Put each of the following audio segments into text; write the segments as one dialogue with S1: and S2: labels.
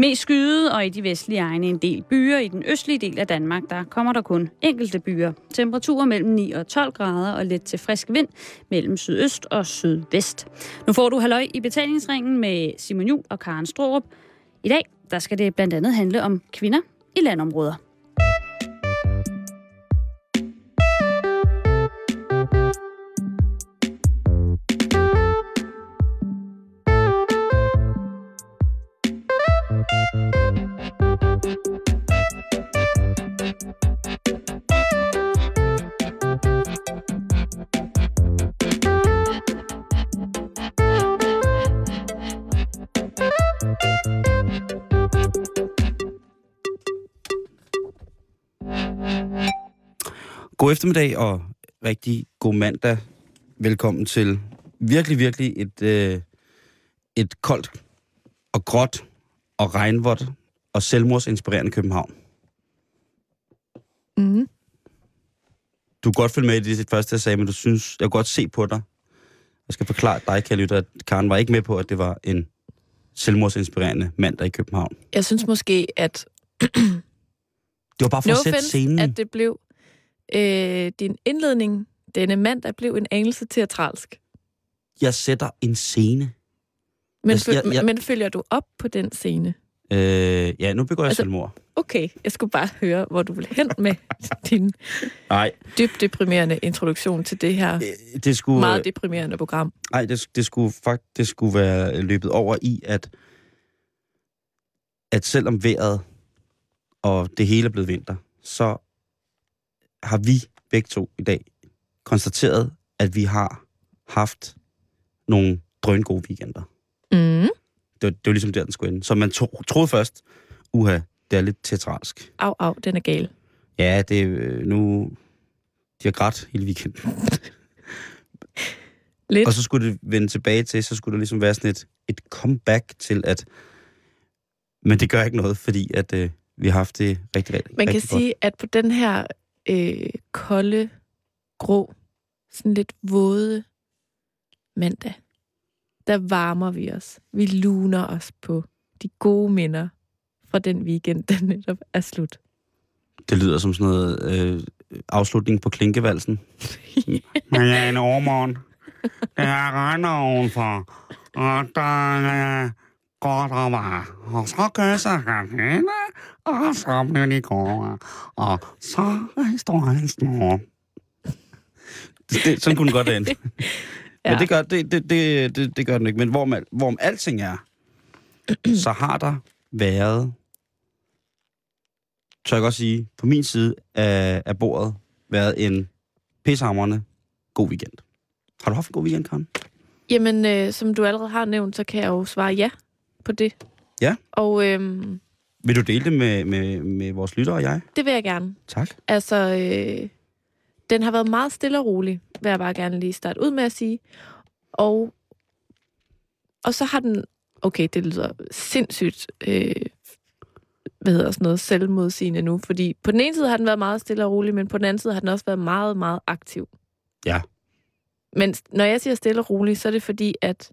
S1: Mest skyde og i de vestlige egne en del byer. I den østlige del af Danmark, der kommer der kun enkelte byer. Temperaturer mellem 9 og 12 grader og let til frisk vind mellem sydøst og sydvest. Nu får du halløj i betalingsringen med Simon Jul og Karen Strohrup. I dag, der skal det blandt andet handle om kvinder i landområder.
S2: God eftermiddag og rigtig god mandag. Velkommen til virkelig, virkelig et, øh, et koldt og gråt og regnvådt og selvmordsinspirerende København.
S3: Mm.
S2: Du kan godt følge med i det første, jeg sagde, men du synes, jeg kan godt se på dig. Jeg skal forklare dig, kan lytte, at Karen var ikke med på, at det var en selvmordsinspirerende mandag i København.
S3: Jeg synes måske, at
S2: Det var bare for
S3: no
S2: at sætte
S3: offense,
S2: scenen.
S3: at det blev øh, din indledning denne mandag blev en anelse teatralsk.
S2: Jeg sætter en scene.
S3: Men,
S2: Jeg- jeg- jeg-
S3: men følger du op på den scene?
S2: Øh, ja, nu begår jeg
S3: Altså-
S2: selvmord.
S3: Okay, jeg skulle bare høre, hvor du vil hen med din
S2: Nej,
S3: dybt deprimerende introduktion til det her
S2: øh, det skulle...
S3: meget deprimerende program.
S2: Nej, det, det skulle faktisk det skulle være løbet over i, at, at selvom vejret og det hele er blevet vinter, så har vi begge to i dag konstateret, at vi har haft nogle drøngode weekender.
S3: Mm.
S2: Det var, det var ligesom der, den skulle ende. Så man to, troede først, uha, det er lidt teatralsk.
S3: Au, au, den er gal.
S2: Ja, det er øh, nu... De har grædt hele weekenden.
S3: Lidt.
S2: Og så skulle det vende tilbage til, så skulle der ligesom være sådan et, et comeback til, at... Men det gør ikke noget, fordi at øh, vi har haft det rigtig, rigtig,
S3: Man kan
S2: rigtig godt.
S3: sige, at på den her øh, kolde, grå, sådan lidt våde mandag, der varmer vi os. Vi luner os på de gode minder fra den weekend, der netop er slut.
S2: Det lyder som sådan noget øh, afslutning på klinkevalsen. Men jeg er en overmorgen. Det er regner ovenfor. Og der er godt og var. Og så kysser han hende. Og så bliver de gode. Og så er historien stor. Det, det, sådan kunne den godt ende.
S3: Ja.
S2: Men det gør, det, det, det, det, det gør den ikke. Men hvorom, hvorom alting er, så har der været, tør jeg godt sige, på min side af, af bordet, været en pissehamrende god weekend. Har du haft en god weekend, Karen?
S3: Jamen, øh, som du allerede har nævnt, så kan jeg jo svare ja på det.
S2: Ja.
S3: Og øhm,
S2: Vil du dele det med, med, med vores lyttere og jeg?
S3: det vil jeg gerne.
S2: Tak.
S3: Altså, øh, den har været meget stille og rolig, vil jeg bare gerne lige starte ud med at sige. Og, og så har den, okay, det lyder sindssygt, øh, hvad hedder sådan noget, selvmodsigende nu, fordi på den ene side har den været meget stille og rolig, men på den anden side har den også været meget, meget aktiv.
S2: Ja.
S3: Men når jeg siger stille og rolig, så er det fordi, at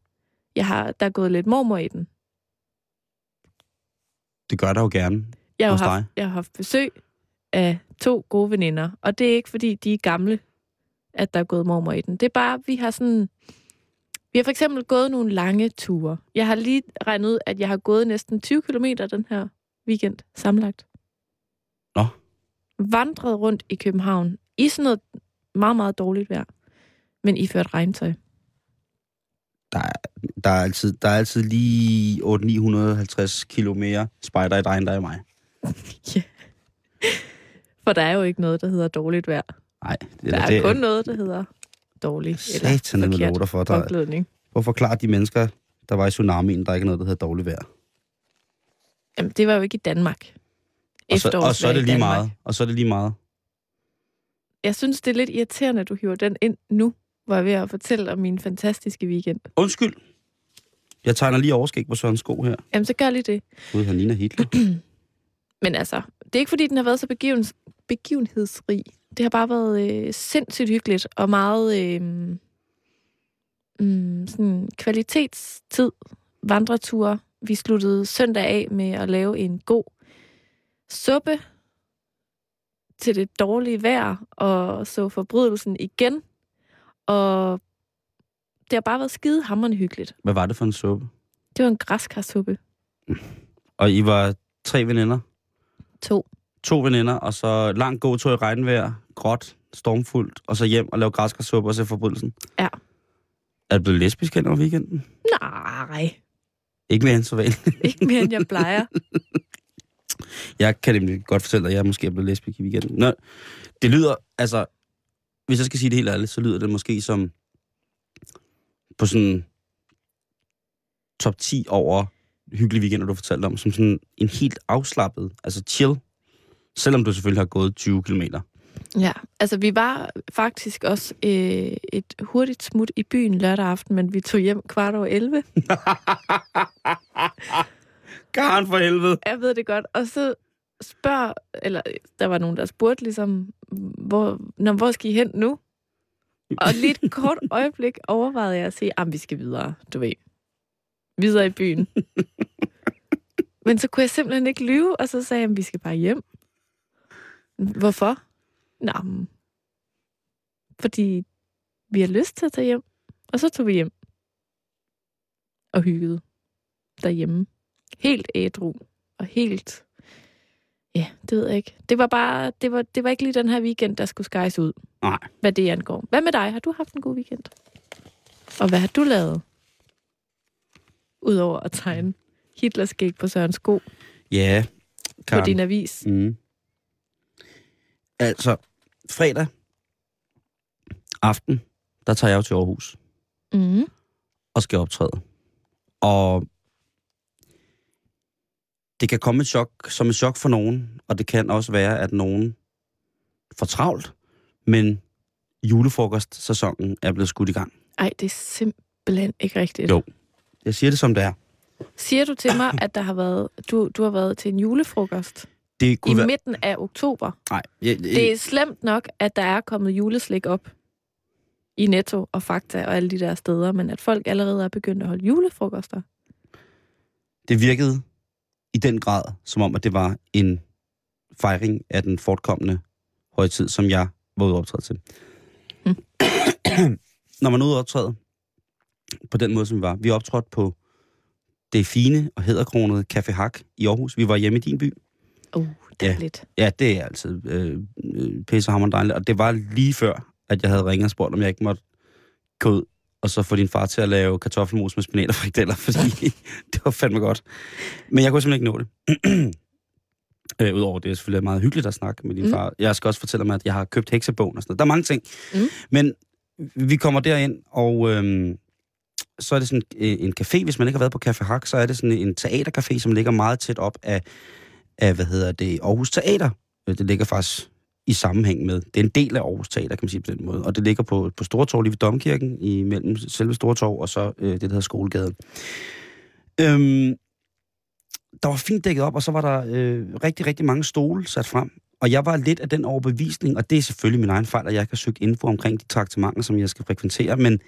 S3: jeg har, der er gået lidt mormor i den.
S2: Det gør der jo gerne.
S3: Jeg har, haft,
S2: dig?
S3: jeg har haft besøg af to gode veninder, og det er ikke, fordi de er gamle, at der er gået mormor i den. Det er bare, vi har sådan... Vi har for eksempel gået nogle lange ture. Jeg har lige regnet ud, at jeg har gået næsten 20 km den her weekend sammenlagt.
S2: Nå.
S3: Vandret rundt i København i sådan noget meget, meget dårligt vejr, men iført regntøj.
S2: Der er, der er, altid, der er altid lige 800-950 kilo mere spejder i dig, end der er i mig.
S3: For der er jo ikke noget, der hedder dårligt vejr.
S2: Nej, det,
S3: Der er
S2: det,
S3: kun noget, der hedder dårlig
S2: Satan
S3: eller forkert
S2: dig for. Der,
S3: påklædning.
S2: Prøv at forklare de mennesker, der var i tsunamien, der er ikke noget, der hedder dårligt vejr.
S3: Jamen, det var jo ikke i Danmark.
S2: Og så, og så er det lige meget. Og så er det lige meget.
S3: Jeg synes, det er lidt irriterende, at du hiver den ind nu, hvor jeg ved at fortælle om min fantastiske weekend.
S2: Undskyld. Jeg tegner lige overskæg på Søren Sko her.
S3: Jamen, så gør lige det.
S2: Gud, han ligner Hitler.
S3: Men altså, det er ikke fordi, den har været så begiven, begivenhedsrig. Det har bare været øh, sindssygt hyggeligt og meget øh, mm, sådan kvalitetstid, vandreture, vi sluttede søndag af med at lave en god suppe til det dårlige vejr, og så forbrydelsen igen. Og det har bare været skide hammerende hyggeligt.
S2: Hvad var det for en suppe?
S3: Det var en græskarsuppe.
S2: Og I var tre veninder?
S3: To.
S2: To veninder, og så langt gåtur i regnvejr, gråt, stormfuldt, og så hjem og lave græskarsuppe og se forbrydelsen?
S3: Ja.
S2: Er du blevet lesbisk hen over weekenden?
S3: Nej,
S2: Ikke mere end så vel.
S3: ikke mere end jeg plejer.
S2: Jeg kan nemlig godt fortælle dig, at jeg måske er blevet lesbisk i weekenden. Nå, det lyder, altså, hvis jeg skal sige det helt ærligt, så lyder det måske som på sådan top 10 over hyggelige weekender, du har fortalt om, som sådan en helt afslappet, altså chill, selvom du selvfølgelig har gået 20 kilometer.
S3: Ja, altså vi var faktisk også øh, et hurtigt smut i byen lørdag aften, men vi tog hjem kvart over 11.
S2: Karen for helvede!
S3: Jeg ved det godt. Og så spørger, eller der var nogen, der spurgte ligesom, hvor, når, hvor skal I hen nu? Og lige et kort øjeblik overvejede jeg at sige, at vi skal videre, du ved. Videre i byen. Men så kunne jeg simpelthen ikke lyve, og så sagde jeg, at vi skal bare hjem. Hvorfor? Nå, fordi vi har lyst til at tage hjem. Og så tog vi hjem. Og hyggede derhjemme. Helt ædru. Og helt... Ja, det ved jeg ikke. Det var bare... Det var, det var ikke lige den her weekend, der skulle skæres ud.
S2: Nej.
S3: Hvad det angår. Hvad med dig? Har du haft en god weekend? Og hvad har du lavet? Udover at tegne Hitlerskæg på Sørens sko
S2: Ja,
S3: på
S2: Karen.
S3: din avis.
S2: Mm. Altså, fredag aften, der tager jeg jo til Aarhus
S3: Mm.
S2: og skal optræde. Og det kan komme et chok, som et chok for nogen, og det kan også være, at nogen får travlt, men julefrokostsæsonen er blevet skudt i gang.
S3: Ej, det er simpelthen ikke rigtigt.
S2: Jo. Jeg siger det som det er.
S3: Siger du til mig, at der har været, du, du har været til en julefrokost
S2: Det
S3: i
S2: kunne være...
S3: midten af oktober?
S2: Nej, jeg, jeg,
S3: Det er slemt nok, at der er kommet juleslik op i Netto og Fakta og alle de der steder, men at folk allerede er begyndt at holde julefrokoster.
S2: det virkede i den grad, som om, at det var en fejring af den fortkommende højtid, som jeg var ude optræde til.
S3: Mm.
S2: Når man er ude optræde, på den måde, som vi var. Vi optrådte på det fine og hæderkronede Café Hak i Aarhus. Vi var hjemme i din by.
S3: Uh, det er lidt.
S2: Ja, det er altid øh, øh, pissehammerende dejligt. Og det var lige før, at jeg havde ringet og spurgt, om jeg ikke måtte gå ud og så få din far til at lave kartoffelmos med spinat og frikadeller, fordi det var fandme godt. Men jeg kunne simpelthen ikke nå det. øh, Udover det er selvfølgelig meget hyggeligt at snakke med din
S3: Mm.
S2: far. Jeg skal også fortælle mig, at jeg har købt heksebogen og sådan noget. Der er mange ting.
S3: Mm.
S2: Men vi kommer derind, og øhm, så er det sådan øh, en café. Hvis man ikke har været på Café Hak, så er det sådan en teatercafé, som ligger meget tæt op af, af hvad hedder det, Aarhus Teater. Øh, Det ligger faktisk i sammenhæng med, det er en del af Aarhus Teater, kan man sige på den måde. Og det ligger på, på Stortorv, lige ved Domkirken, i mellem selve Stortorv og så øh, det, der hedder Skolegaden. Øhm, der var fint dækket op, og så var der øh, rigtig, rigtig mange stole sat frem. Og jeg var lidt af den overbevisning, og det er selvfølgelig min egen fejl, at jeg ikke har søgt info omkring de traktementer, som jeg skal frekventere, men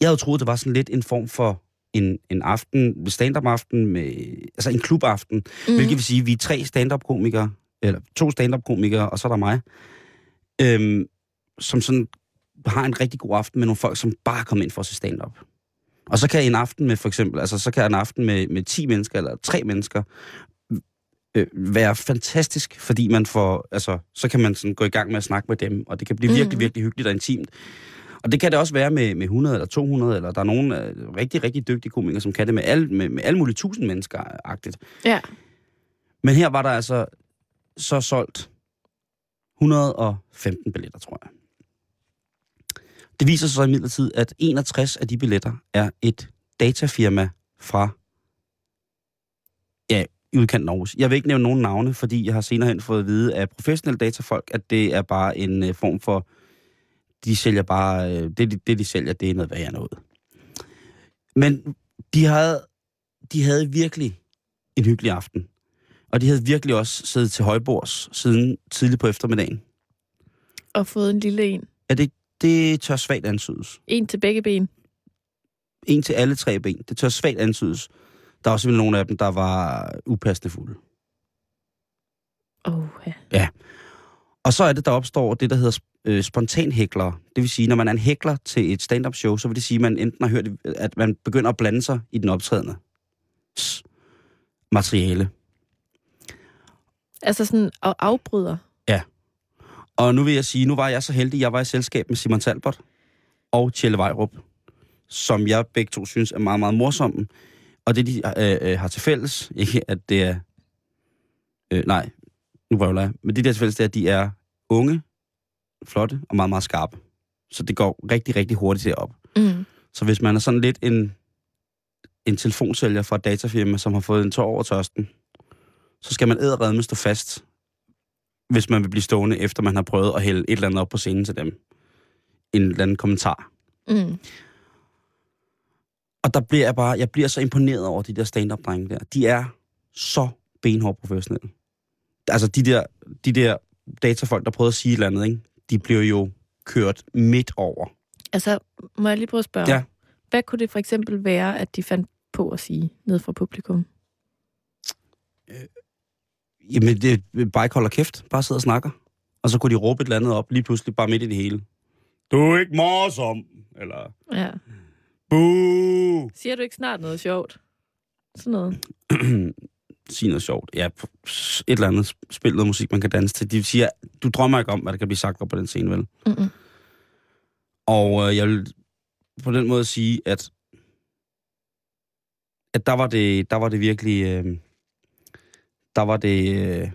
S2: jeg havde troet, det var sådan lidt en form for en, en aften, stand-up aften, med, altså en klubaften, mm. hvilket vil sige, at vi er tre stand-up-komikere, eller to stand-up-komikere, og så er der mig, øhm, som sådan har en rigtig god aften med nogle folk, som bare kommer ind for at se stand-up. Og så kan en aften med for eksempel, altså så kan en aften med, med 10 mennesker eller tre mennesker øh, være fantastisk, fordi man får, altså så kan man sådan gå i gang med at snakke med dem, og det kan blive virkelig,
S3: Mhm.
S2: virkelig hyggeligt og intimt. Og det kan det også være med, med 100 eller 200, eller der er nogen øh, rigtig, rigtig dygtige komikere, som kan det med, al, med, med alle mulige tusind mennesker-agtigt.
S3: Ja.
S2: Men her var der altså så solgt 115 billetter, tror jeg. Det viser sig så imidlertid, at 61 af de billetter er et datafirma fra ja, i udkanten Aarhus. Jeg vil ikke nævne nogen navne, fordi jeg har senere hen fået at vide af professionelle datafolk, at det er bare en øh, form for, de sælger bare, øh, det, det de sælger, det er noget værre noget. Men de havde, de havde virkelig en hyggelig aften. Og de havde virkelig også siddet til højbords siden tidligt på eftermiddagen.
S3: Og fået en lille en.
S2: Ja, det, det tør svagt antydes.
S3: En til begge ben.
S2: En til alle tre ben. Det tør svagt antydes. Der var simpelthen nogle af dem, der var upassende fulde.
S3: Oh, ja.
S2: Og så er det, der opstår det, der hedder øh, spontanhæklere. Det vil sige, når man er en hækler til et stand-up show, så vil det sige, at man enten har hørt, at man begynder at blande sig i den optrædende materiale.
S3: Altså sådan og afbryder.
S2: Og nu vil jeg sige, nu var jeg så heldig, jeg var i selskab med Simon Talbot og Tjelle Vejrup, som jeg begge to synes er meget, meget morsomme. Og det, de øh, øh, har til fælles, ikke at det er... Øh, nej, nu var jeg Men det, der til fælles, det er, at de er unge, flotte og meget, meget skarpe. Så det går rigtig, rigtig hurtigt derop.
S3: Mm.
S2: Så hvis man er sådan lidt en, en telefonsælger fra et datafirma, som har fået en tår over tørsten, så skal man æderredme stå fast, hvis man vil blive stående, efter man har prøvet at hælde et eller andet op på scenen til dem. En eller anden kommentar.
S3: Mm.
S2: Og der bliver jeg bare, jeg bliver så imponeret over de der stand-up-drenge der. De er så benhårdt professionelle. Altså de der, de der datafolk, der prøvede at sige et eller andet, ikke? de bliver jo kørt midt over.
S3: Altså, må jeg lige prøve at spørge?
S2: Ja.
S3: Hvad kunne det for eksempel være, at de fandt på at sige ned fra publikum?
S2: Jamen, det bare ikke holder kæft. Bare sidder og snakker. Og så kunne de råbe et eller andet op, lige pludselig bare midt i det hele. Du er ikke morsom. Eller,
S3: Ja.
S2: buh.
S3: Siger du ikke snart noget sjovt? Sådan noget.
S2: Sige noget sjovt. Ja, et eller andet. Spil noget musik, man kan danse til. De siger, du drømmer ikke om, hvad der kan blive sagt op på den scene, vel?
S3: Mm-mm.
S2: Og øh, jeg vil på den måde sige, at, at der, var det, der var det virkelig... Øh, der var det... Øh,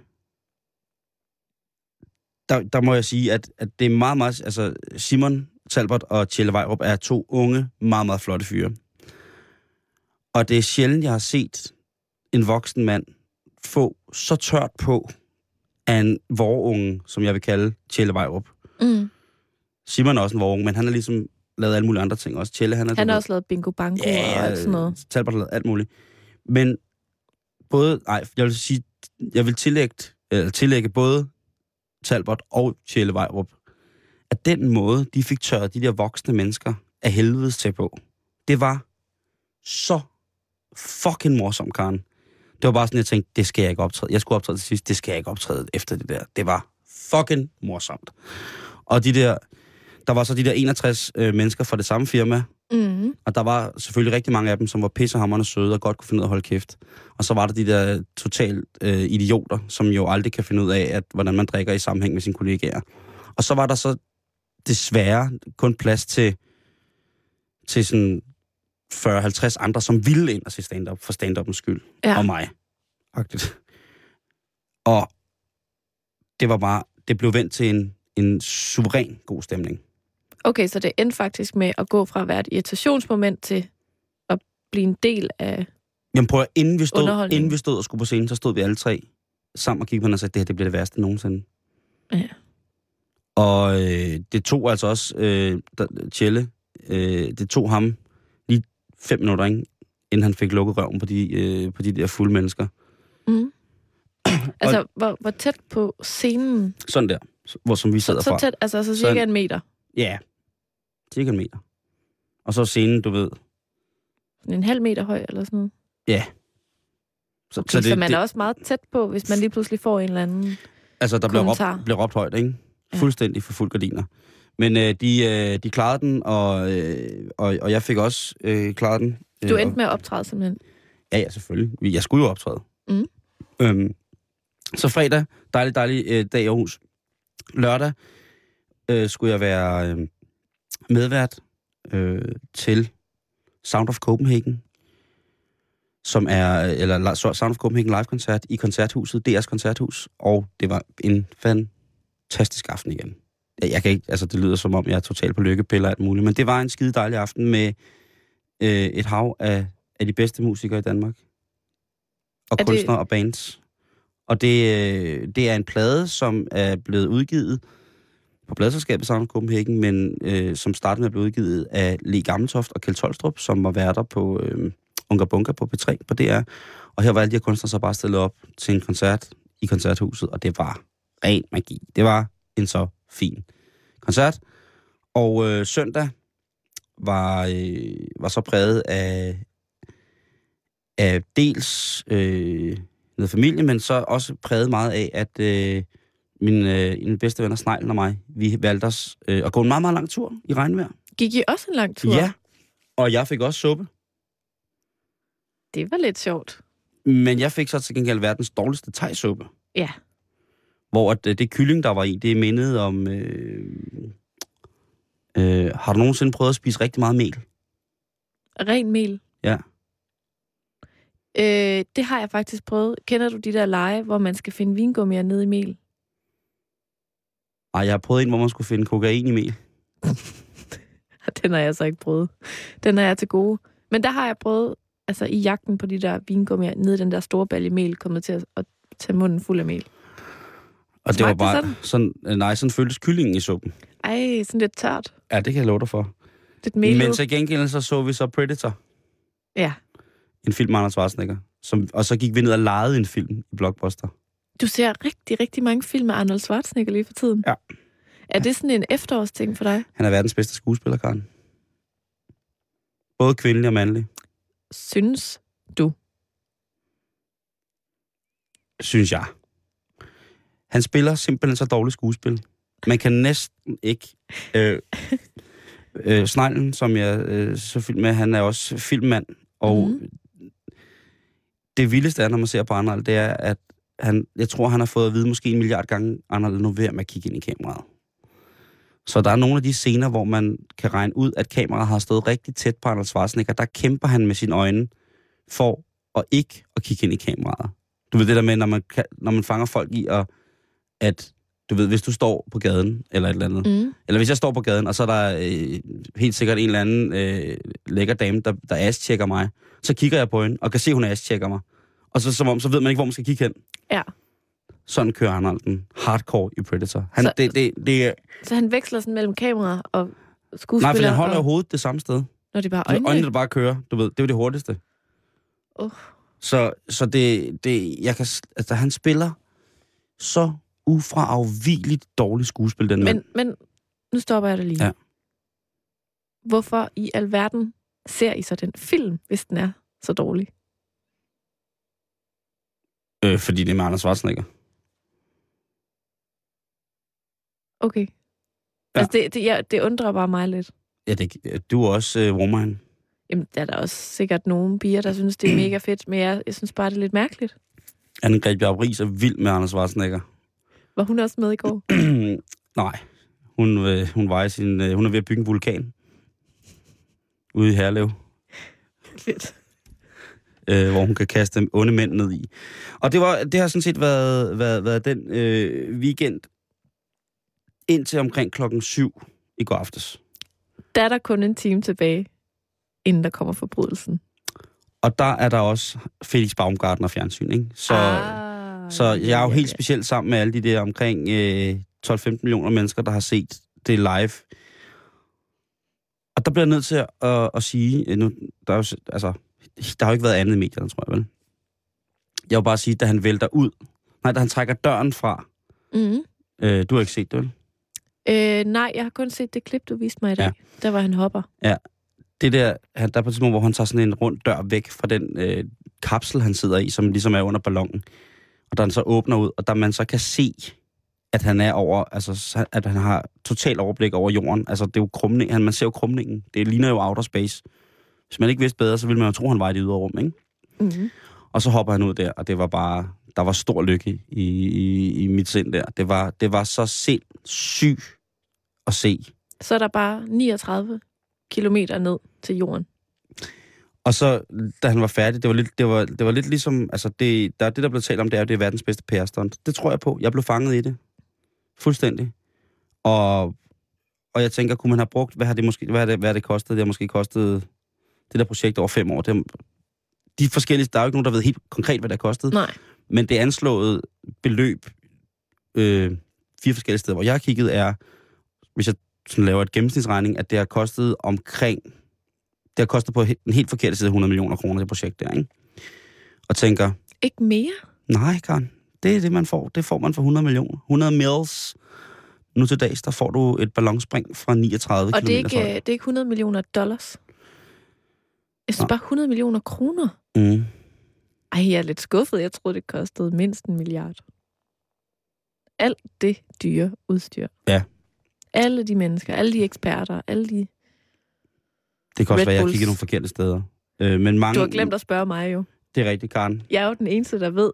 S2: der, der må jeg sige, at, at det er meget, meget... Altså, Simon Talbot og Tjelle Vejrup er to unge, meget, meget flotte fyre. Og det er sjældent, jeg har set en voksen mand få så tørt på af en vorunge, som jeg vil kalde Tjelle Vejrup.
S3: Mm.
S2: Simon er også en vorunge, men han har ligesom lavet alle mulige andre ting også. Tjelle, han er...
S3: Han har også lavet bingo bango
S2: Ja,
S3: og alt sådan noget.
S2: Talbot har lavet alt muligt. Men både, nej, jeg vil sige, jeg vil tillægge, eller tillægge både Talbot og Tjelle Vejrup, at den måde, de fik tørret de der voksne mennesker af helvedes til på, det var så fucking morsomt, Karen. Det var bare sådan, jeg tænkte, det skal jeg ikke optræde. Jeg skulle optræde til sidst, det skal jeg ikke optræde efter det der. Det var fucking morsomt. Og de der, der var så de der 61 øh, mennesker fra det samme firma,
S3: Mm.
S2: og der var selvfølgelig rigtig mange af dem, som var pissehammerende søde og godt kunne finde ud af at holde kæft. Og så var der de der totalt øh, idioter, som jo aldrig kan finde ud af, at, hvordan man drikker i sammenhæng med sine kollegaer. Og så var der så desværre kun plads til, til sådan 40-50 andre, som ville ind og se stand-up for stand-upens skyld.
S3: Ja.
S2: Og mig. Agtigt. Og det var bare, det blev vendt til en, en suveræn god stemning.
S3: Okay, så det endte faktisk med at gå fra at være et irritationsmoment til at blive en del af...
S2: Jamen prøv at, inden vi, stod, inden vi stod og skulle på scenen, så stod vi alle tre sammen og kiggede på hinanden og sagde, det her det bliver det værste nogensinde.
S3: Ja.
S2: Og øh, det tog altså også øh, der, Tjelle, øh, det tog ham lige fem minutter, ikke, inden han fik lukket røven på de, øh, på de der fulde mennesker.
S3: Mm. Altså, hvor, hvor tæt på scenen?
S2: Sådan der, hvor som vi
S3: Så,
S2: sidder
S3: så
S2: fra.
S3: tæt, altså så
S2: Så-
S3: cirka en meter.
S2: Ja, cirka en meter. Og så scenen, du ved.
S3: En halv meter høj eller sådan noget.
S2: Ja. Så,
S3: Okay, så, så man er også meget tæt på, hvis man lige pludselig får en eller anden...
S2: Altså, der blev råbt, blev råbt højt, ikke?
S3: Ja.
S2: Fuldstændig for fuld gardiner. Men øh, de, øh, de klarede den, og, øh, og, og jeg fik også øh, klaret den.
S3: Du
S2: Øh,
S3: endte med at optræde simpelthen.
S2: Ja, ja, selvfølgelig. Jeg skulle jo optræde.
S3: Mm.
S2: Øhm, så fredag, dejlig, dejlig øh, dag i Aarhus. Lørdag øh, skulle jeg være øh, medvært øh, til Sound of Copenhagen, som er, eller Sound of Copenhagen live-koncert i koncerthuset, DR's koncerthus, og det var en fantastisk aften igen. Jeg, jeg kan ikke, altså det lyder som om, jeg er totalt på lykkepiller og alt muligt, men det var en skide dejlig aften med øh, et hav af, af de bedste musikere i Danmark. Og
S3: Er det-
S2: kunstnere og bands. Og det, øh, det er en plade, som er blevet udgivet på pladselskabet sammen med Copenhagen, men øh, som startede med at blive udgivet af Le Gammeltoft og Kjeld Tolstrup, som var værter på øh, Unga Bunker på P3 på DR. Og her var alle de her kunstnere så bare stillet op til en koncert i koncerthuset, og det var ren magi. Det var en så fin koncert. Og øh, søndag var, øh, var så præget af af dels øh, noget familie, men så også præget meget af, at øh, min, øh, min bedste venner Sneglen og mig, vi valgte os øh, at gå en meget, meget lang tur i regnvejr.
S3: Gik I også en lang tur?
S2: Ja, og jeg fik også suppe.
S3: Det var lidt sjovt.
S2: Men jeg fik så til gengæld verdens dårligste tegsuppe.
S3: Ja.
S2: Hvor at, øh, det kylling, der var i, det mindede om... Øh, øh, har du nogensinde prøvet at spise rigtig meget mel?
S3: Ren mel.
S2: Ja.
S3: Øh, det har jeg faktisk prøvet. Kender du de der lege, hvor man skal finde vingummier nede i mel?
S2: Ej, jeg har prøvet en, hvor man skulle finde kokain i mel.
S3: Den har jeg så ikke prøvet. Den er jeg til gode. Men der har jeg prøvet, altså i jagten på de der vingummier, nede i den der store balje mel, kommet til at, at tage munden fuld af mel.
S2: Og det var
S3: Smagte det
S2: bare
S3: sådan?
S2: sådan? sådan nej, sådan føltes kyllingen i suppen.
S3: Ej, sådan lidt tørt.
S2: Ja, det kan jeg love dig for.
S3: Lidt melet.
S2: Men til gengæld så så vi så Predator,
S3: Ja.
S2: en film med Arnold Schwarzenegger. Som, og så gik vi ned og legede en film i Blockbuster.
S3: Du ser rigtig, rigtig mange film med Arnold Schwarzenegger lige for tiden.
S2: Ja.
S3: Er det sådan en efterårsting for dig?
S2: Han er verdens bedste skuespiller, Karen. Både kvindelig og mandlig,
S3: Synes du?
S2: synes jeg. Han spiller simpelthen så dårligt skuespil. Man kan næsten ikke... Øh, øh, Sneglen, som jeg øh, så film med, han er også filmmand. Og mm. det vildeste er, når man ser på Arnold, det er, at han, jeg tror, han har fået at vide måske en milliard gange, Arnold, nu ved med at kigge ind i kameraet. Så der er nogle af de scener, hvor man kan regne ud, at kameraet har stået rigtig tæt på Arnold Schwarzenegger. Der kæmper han med sine øjne for at ikke at kigge ind i kameraet. Du ved det der med, når man, kan, når man fanger folk i, at, at du ved, hvis du står på gaden, eller et eller andet. Mm. eller hvis jeg står på gaden, og så er der øh, helt sikkert en eller anden øh, lækker dame, der, der ass-tjekker mig, så kigger jeg på hende, og kan se, at hun ass-tjekker mig. Og så, som om, så ved man ikke, hvor man skal kigge hen.
S3: Ja.
S2: Sådan kører Arnold den hardcore i Predator. Han,
S3: Så-
S2: det, det, det
S3: Så han veksler sådan mellem kamera og skuespiller?
S2: nej, for han holder
S3: og,
S2: hovedet det samme sted.
S3: Når det bare
S2: Øjnene,
S3: øjnene?
S2: der bare kører, du ved, det er jo det hurtigste.
S3: Uh.
S2: Så, så det, det, jeg kan, altså, han spiller så ufraafvigeligt dårligt skuespil, den mand.
S3: Men, men nu stopper jeg dig lige.
S2: Ja.
S3: Hvorfor i alverden ser I så den film, hvis den er så dårlig?
S2: Øh, fordi det er med Anders Schwarzenegger.
S3: Okay.
S2: Ja.
S3: Altså, det, det, ja, det undrer bare mig lidt.
S2: Ja, det, du er også øh, woman.
S3: Jamen, der er der også sikkert nogle piger, der synes, det er mega fedt, men jeg, jeg synes bare, det er lidt mærkeligt.
S2: Anne-Grethe Bjarup Ries er vild med Anders Schwarzenegger.
S3: Var hun også med i går?
S2: Nej, hun, øh, hun, var i sin, øh, hun er ved at bygge en vulkan. Ude i Herlev,
S3: fedt.
S2: Øh, hvor hun kan kaste onde mænd ned i. Og det, var, det har sådan set været, været, været den øh, weekend indtil omkring klokken syv i går aftes.
S3: Der er der kun en time tilbage, inden der kommer forbrydelsen.
S2: Og der er der også Felix Baumgartner fjernsyn, ikke? Så,
S3: ah,
S2: så jeg er jo
S3: ja,
S2: helt
S3: ja.
S2: specielt sammen med alle de der omkring øh, 12-15 millioner mennesker, der har set det live. Og der bliver jeg nødt til at, at, at sige, øh, nu, der, er jo, altså, der har jo ikke været andet i medierne, tror jeg vel. Jeg vil bare sige, da han vælter ud, nej, da han trækker døren fra,
S3: Mm.
S2: øh, du har ikke set det, vel?
S3: Øh, nej, jeg har kun set det klip, du viste mig i dag.
S2: Ja.
S3: Der var han hopper.
S2: Det der, han, der er på et tidspunkt, hvor han tager sådan en rund dør væk fra den øh, kapsel, han sidder i, som ligesom er under ballonen. Og der han så åbner ud, og der man så kan se, at han er over, altså så- at han har total overblik over jorden. Altså det er jo krumning, han, man ser jo krumningen. Det ligner jo outer space. Hvis man ikke vidste bedre, så ville man jo tro, han var i det ydre rum, ikke?
S3: Mm.
S2: Og så hopper han ud der, og det var bare, der var stor lykke i, i, i mit sind der. Det var, det var så sindssygt at se.
S3: Så er der bare 39 kilometer ned til jorden.
S2: Og så, da han var færdig, det var lidt, det var, det var lidt ligesom, altså det, der, det, der blev talt om, det er, det er verdens bedste PR-stunt. Det tror jeg på. Jeg blev fanget i det. Fuldstændig. Og, og jeg tænker, kunne man have brugt, hvad har det måske, hvad har det, hvad har det kostet? Det har måske kostet det der projekt over fem år. Det, de forskellige, der er jo ikke nogen, der ved helt konkret, hvad det har kostet.
S3: Nej.
S2: Men det anslåede beløb, øh, fire forskellige steder, hvor jeg har kigget, er, hvis jeg sådan laver et gennemsnitsregning, at det har kostet omkring, det har kostet på den helt forkerte side 100 millioner kroner, det projekt der, ikke? Og tænker,
S3: Ikke mere?
S2: nej, Karen, det er det, man får. Det får man for 100 millioner. 100 mils. Nu til dags, der får du et ballonspring fra 39
S3: Og det er, ikke, det er ikke 100 millioner dollars. Jeg synes bare 100 millioner kroner.
S2: Mm.
S3: Ej, jeg er lidt skuffet. Jeg troede, det kostede mindst en milliard. Alt det dyre udstyr.
S2: Ja.
S3: Alle de mennesker, alle de eksperter, alle de...
S2: Det kan også
S3: Red
S2: være, at jeg kigger nogle forkerte steder. Øh, men mange,
S3: Du har glemt at spørge mig jo.
S2: Det er rigtigt, Karen.
S3: Jeg er jo den eneste, der ved.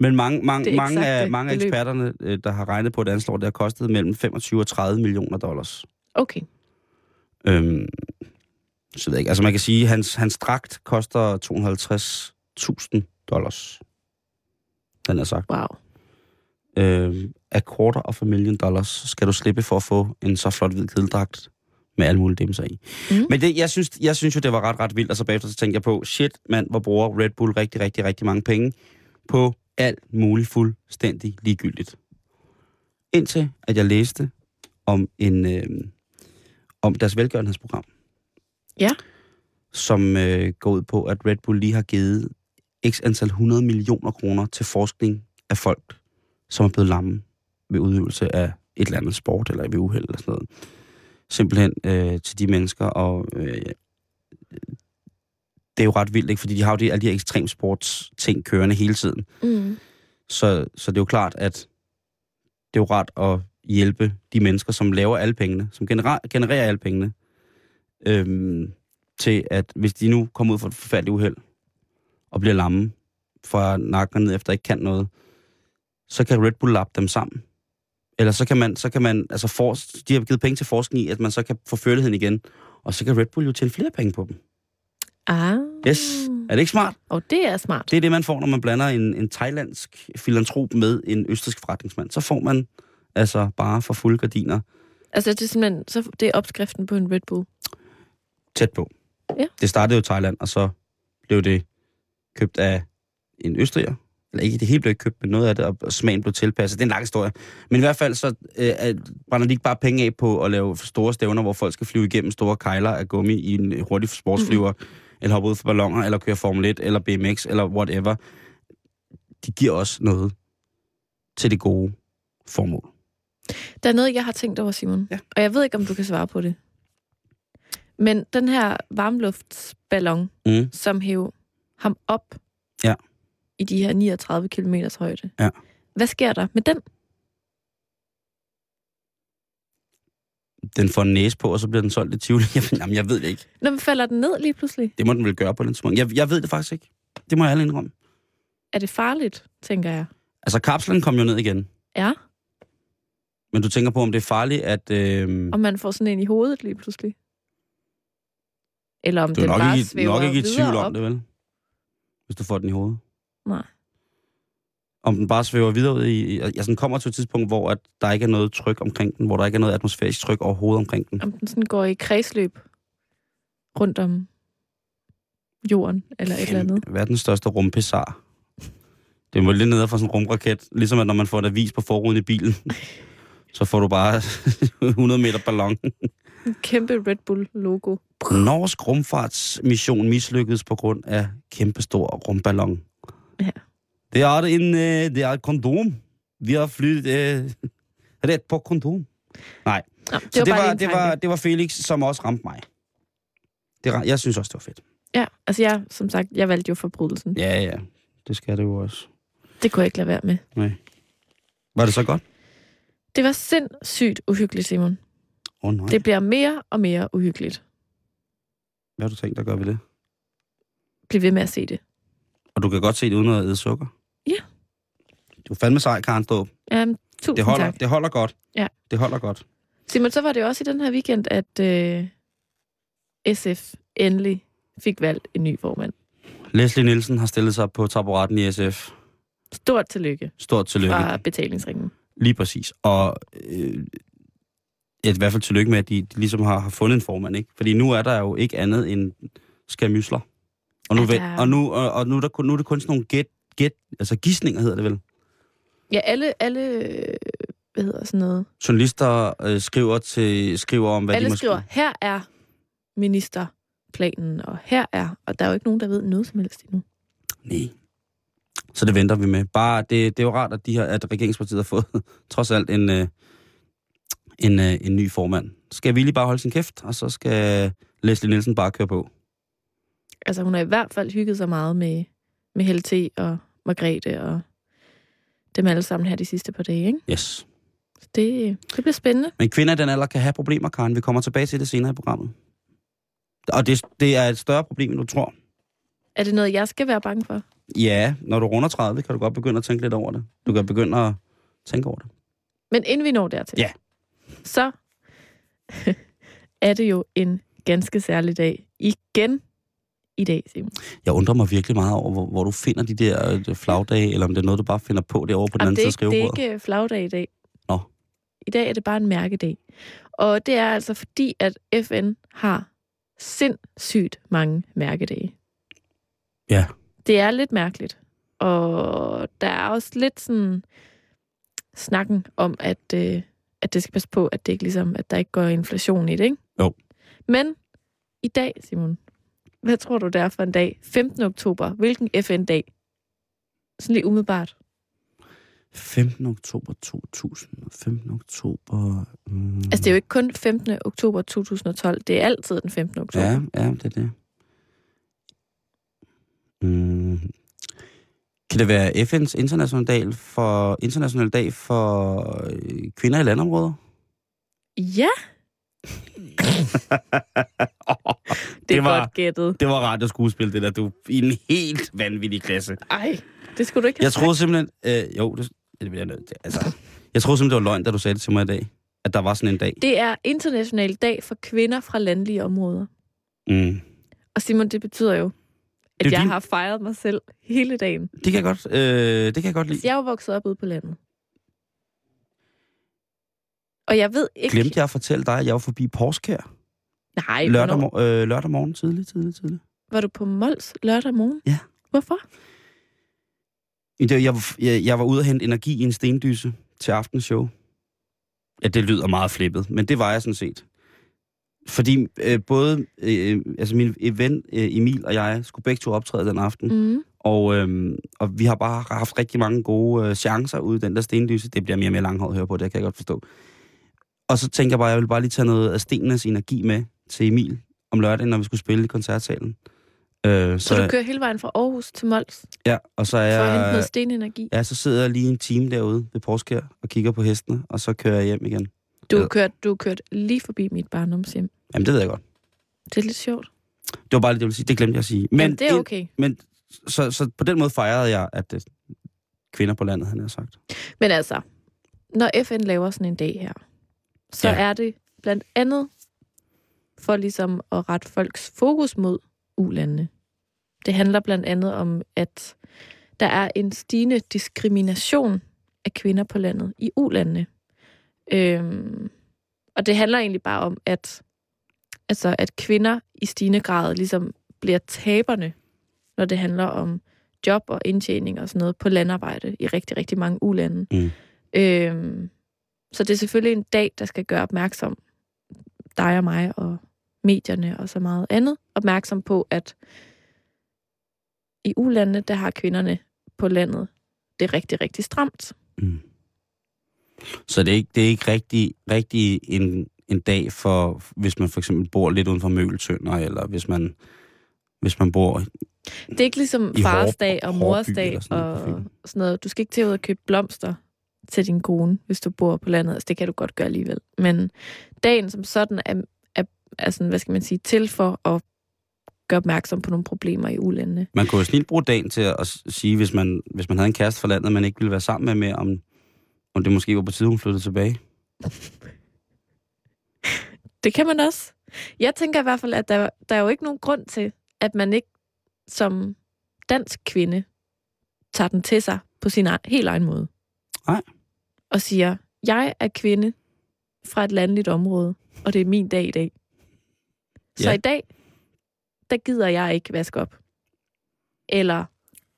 S2: Men mange, mange, mange af, mange af eksperterne, øh, der har regnet på det anslår, det har kostet mellem 25 og 30 millioner dollars.
S3: Okay.
S2: Øhm, så ved jeg ikke. Altså man kan sige, at hans, hans dragt koster 250.000 dollars. Den er sagt.
S3: Wow.
S2: Øhm, a quarter of a million dollars skal du slippe for at få en så flot hvid kedeldragt med alle mulige dimser i.
S3: Mm.
S2: Men det, jeg, synes, jeg synes jo, det var ret, ret vildt, og så bagefter så tænkte jeg på, shit mand, hvor bruger Red Bull rigtig, rigtig, rigtig mange penge på alt muligt fuldstændig ligegyldigt. Indtil at jeg læste om en øh, om deres velgørenhedsprogram.
S3: Ja.
S2: Som øh, går ud på, at Red Bull lige har givet x antal 100 millioner kroner til forskning af folk, som er blevet lamme ved udøvelse af et eller andet sport, eller ved uheld eller sådan noget. Simpelthen øh, til de mennesker, og øh, det er jo ret vildt, ikke? fordi de har jo de, alle de her ekstremsports ting kørende hele tiden.
S3: Mm.
S2: Så, så det er jo klart, at det er jo ret at hjælpe de mennesker, som laver alle pengene, som genererer, genererer alle pengene, øhm, til at hvis de nu kommer ud for et forfærdeligt uheld, og bliver lamme fra nakken ned efter ikke kan noget, så kan Red Bull lappe dem sammen. Eller så kan man, så kan man altså for, de har givet penge til forskning i, at man så kan få førligheden igen, og så kan Red Bull jo tjene flere penge på dem.
S3: Ah.
S2: Yes. Er det ikke smart?
S3: Og det er smart.
S2: Det er det, man får, når man blander en, en thailandsk filantrop med en østrisk forretningsmand. Så får man altså bare for fulde gardiner
S3: Altså, det er simpelthen så det er opskriften på en Red Bull.
S2: Tæt på.
S3: Ja.
S2: Det startede jo i Thailand, og så blev det købt af en østriger. Eller ikke, det hele blev købt, men noget af det, og smagen blev tilpasset. Det er en lang historie. Men i hvert fald, så øh, brænder de ikke bare penge af på at lave store stævner, hvor folk skal flyve igennem store kejler af gummi i en hurtig sportsflyver, mm-hmm. eller hoppe ud for ballonger, eller køre Formel 1, eller BMX, eller whatever. De giver også noget til det gode formål.
S3: Der er noget, jeg har tænkt over, Simon.
S2: Ja.
S3: Og jeg ved ikke, om du kan svare på det. Men den her varmluftsballon,
S2: Mm.
S3: som hæv ham op
S2: Ja.
S3: i de her 39 km højde.
S2: Ja.
S3: Hvad sker der med den?
S2: Den får en næse på, og så bliver den solgt i Tivoli. Jamen, jeg ved det ikke.
S3: Når man falder den ned lige pludselig,
S2: Det må den vel gøre på den tidspunkt. Jeg, jeg ved det faktisk ikke. Det må jeg alle indrømme.
S3: er det farligt, tænker jeg.
S2: Altså, kapslen kom jo ned igen.
S3: Ja,
S2: Men du tænker på, om det er farligt, at... Øh,
S3: og man får sådan en i hovedet lige pludselig. Eller om
S2: du er
S3: den
S2: nok
S3: bare
S2: ikke,
S3: svæver
S2: nok ikke i tvivl
S3: op.
S2: om det, vel? Hvis du får den i hovedet.
S3: Nej.
S2: Om den bare svæver videre ud i... Altså, den kommer til et tidspunkt, hvor at der ikke er noget tryk omkring den, hvor der ikke er noget atmosfærisk tryk overhovedet omkring den.
S3: Om den sådan går i kredsløb rundt om jorden, eller et eller andet.
S2: Verdens største rumpesar. Det må lidt ned fra sådan en rumraket. Ligesom at når man får en avis på forruden i bilen, så får du bare 100 meter ballon.
S3: En kæmpe Red Bull-logo.
S2: Norsk rumfartsmission mislykkedes på grund af kæmpestor rumballon.
S3: Ja.
S2: Det er en øh, det er et kondom. Vi har flyttet øh, ret på kondom. Nej,
S3: Nå,
S2: det så det var,
S3: lige en
S2: det, var, det var Felix, som også ramte mig. Det, jeg synes også, det var fedt.
S3: Ja, altså jeg, som sagt, jeg valgte jo forbrydelsen.
S2: Ja, ja. Det skal det jo også.
S3: Det kunne jeg ikke lade være med.
S2: Nej. Var det så godt?
S3: Det var sindssygt uhyggeligt, Simon.
S2: Oh, nej.
S3: Det bliver mere og mere uhyggeligt.
S2: Hvad har du tænkt dig at gøre ved det?
S3: Bliv ved med at se det.
S2: Og du kan godt se det uden at æde sukker?
S3: Ja.
S2: Du er fandme sej, Karen Ståb.
S3: Um, tusind
S2: Det holder,
S3: tak.
S2: det holder godt.
S3: Ja.
S2: Det holder godt.
S3: Simon, så var det også i den her weekend, at øh, SF endelig fik valgt en ny formand.
S2: Leslie Nielsen har stillet sig på taburetten i SF.
S3: Stort tillykke
S2: Stort tillykke.
S3: fra betalingsringen.
S2: Lige præcis. Og øh, i hvert fald tillykke med, at de, de ligesom har, har fundet en formand, ikke? Fordi nu er der jo ikke andet end skamysler. Og nu,
S3: Ja, der er-
S2: og nu, og, og nu, er der, nu er det kun sådan nogle gæt, gæt, altså gissninger hedder det vel.
S3: Ja, alle, alle øh, hvad hedder sådan noget?
S2: Journalister øh, skriver, til, skriver om, hvad
S3: alle
S2: de måske...
S3: skriver, her er ministerplanen, og her er, og der er jo ikke nogen, der ved noget som helst endnu.
S2: Nej. Så det venter vi med. Bare, det, det er jo rart, at, de her, at regeringspartiet har fået trods alt en, øh, en, øh, en ny formand. Skal vi lige bare holde sin kæft, og så skal Leslie Nielsen bare køre på.
S3: Altså, hun har i hvert fald hygget sig meget med med Helle og Margrethe og dem alle sammen her de sidste par dage, ikke?
S2: Yes.
S3: Det, det bliver spændende.
S2: Men kvinder i den alder kan have problemer, Karen. Vi kommer tilbage til det senere i programmet. Og det, det er et større problem, end du tror.
S3: Er det noget, jeg skal være bange for?
S2: Ja, når du runder 30, kan du godt begynde at tænke lidt over det. Du kan begynde at tænke over det.
S3: Men inden vi når dertil,
S2: Ja.
S3: Så er det jo en ganske særlig dag igen i dag, Simon.
S2: Jeg undrer mig virkelig meget over, hvor, hvor du finder de der øh, flagdage, eller om det er noget, du bare finder på derovre på den
S3: Jamen,
S2: anden
S3: det,
S2: side af
S3: ikke, det er
S2: skrivebordet.
S3: ikke flagdag i dag.
S2: Nå.
S3: I dag er det bare en mærkedag. Og det er altså fordi, at FN har sindssygt mange mærkedage.
S2: Ja.
S3: Det er lidt mærkeligt. Og der er også lidt sådan snakken om, at, øh, at det skal passe på, at det ikke ligesom, at der ikke går inflation i det, ikke?
S2: Jo.
S3: Men i dag, Simon, hvad tror du, det er for en dag? 15. oktober. Hvilken FN-dag? Sådan lige umiddelbart.
S2: 15. oktober 2000. 15. oktober... Mm,
S3: Altså, det er jo ikke kun 15. oktober 2012. Det er altid den 15. oktober.
S2: Ja, ja, det er det. Mm. Kan det være FN's internationale dag for, international dag for øh, kvinder i landområder?
S3: Ja, det,
S2: Det
S3: er
S2: var-
S3: godt gættet.
S2: Det var radioskuespil, det der. Du i en helt vanvittig klasse.
S3: Ej, det skulle du ikke have
S2: Jeg troede simpelthen... Øh, jo, det, det, jeg nødt til. Altså, jeg troede simpelthen, det var løgn, da du sagde det til mig i dag. At der var sådan en dag.
S3: Det er international dag for kvinder fra landlige områder.
S2: Mm.
S3: Og Simon, det betyder jo, at
S2: Det
S3: jeg
S2: din-
S3: har fejret mig selv hele dagen.
S2: Det kan jeg godt, øh, det kan jeg godt lide.
S3: Så jeg er jo vokset op ude på landet. Og jeg ved ikke...
S2: Glemte jeg at fortælle dig, at jeg var forbi Porskær
S3: Nej,
S2: lørdag, mor- øh, lørdag morgen tidlig, tidlig, tidlig.
S3: Var du på Mols lørdag morgen?
S2: Ja.
S3: Hvorfor?
S2: Det, jeg, var- jeg, jeg var ude at hente energi i en stendyse til aftenshow. Ja, det lyder meget flippet, men det var jeg sådan set. Fordi øh, både øh, altså min ven øh, Emil og jeg skulle begge to optræde den aften.
S3: Mm.
S2: Og, øh, og vi har bare haft rigtig mange gode øh, chancer ude i den der stendyse. Det bliver mere og mere langhåret at høre på, det kan jeg godt forstå. Og så tænker jeg bare, at jeg vil bare lige tage noget af stenenes energi med til Emil om lørdagen, når vi skulle spille i koncertsalen. Øh,
S3: Så, så du kører hele vejen fra Aarhus til Mols
S2: Ja, og så er
S3: for at hente
S2: jeg...
S3: noget stenenergi?
S2: Ja, så sidder jeg lige en time derude ved Porskær og kigger på hestene, og så kører jeg hjem igen.
S3: Du har kørt, du har kørt lige forbi mit barndomshjem.
S2: Jamen, det ved jeg godt.
S3: Det er lidt sjovt.
S2: Det var bare det, jeg ville sige. Det glemte jeg at sige.
S3: Men Jamen, det er okay.
S2: Men så, så på den måde fejrede jeg, at det, kvinder på landet, han har sagt.
S3: Men altså, når FN laver sådan en dag her, så
S2: ja.
S3: er det blandt andet for ligesom at rette folks fokus mod ulandene. Det handler blandt andet om, at der er en stigende diskrimination af kvinder på landet i ulandene. Øhm, og det handler egentlig bare om, at, altså, at kvinder i stigende grad ligesom bliver taberne, når det handler om job og indtjening og sådan noget på landarbejde i rigtig, rigtig mange ulande.
S2: Mm.
S3: Øhm, så det er selvfølgelig en dag, der skal gøre opmærksom, dig og mig og medierne og så meget andet, opmærksom på, at i ulandene, der har kvinderne på landet det er rigtig, rigtig stramt.
S2: Mm. Så det er ikke, det er ikke rigtig, rigtig en, en dag for, hvis man for eksempel bor lidt uden for Møgeltønder, eller hvis man, hvis man bor...
S3: Det er ikke ligesom fars dag og mors dag
S2: sådan
S3: og sådan noget. Du skal ikke til ud og købe blomster til din kone, hvis du bor på landet. Altså, det kan du godt gøre alligevel. Men dagen som sådan er, er, er sådan, hvad skal man sige, til for at gøre opmærksom på nogle problemer i ulandene.
S2: Man kunne jo snilt bruge dagen til at sige, hvis man, hvis man havde en kæreste fra landet, man ikke ville være sammen med mere, om, om det måske var på tide, hun flyttede tilbage.
S3: Det kan man også. Jeg tænker i hvert fald, at der, der er jo ikke nogen grund til, at man ikke som dansk kvinde tager den til sig på sin egen, helt egen måde.
S2: Nej.
S3: Og siger, jeg er kvinde fra et landligt område, og det er min dag i dag. Så
S2: Ja.
S3: i dag, der gider jeg ikke vaske op. Eller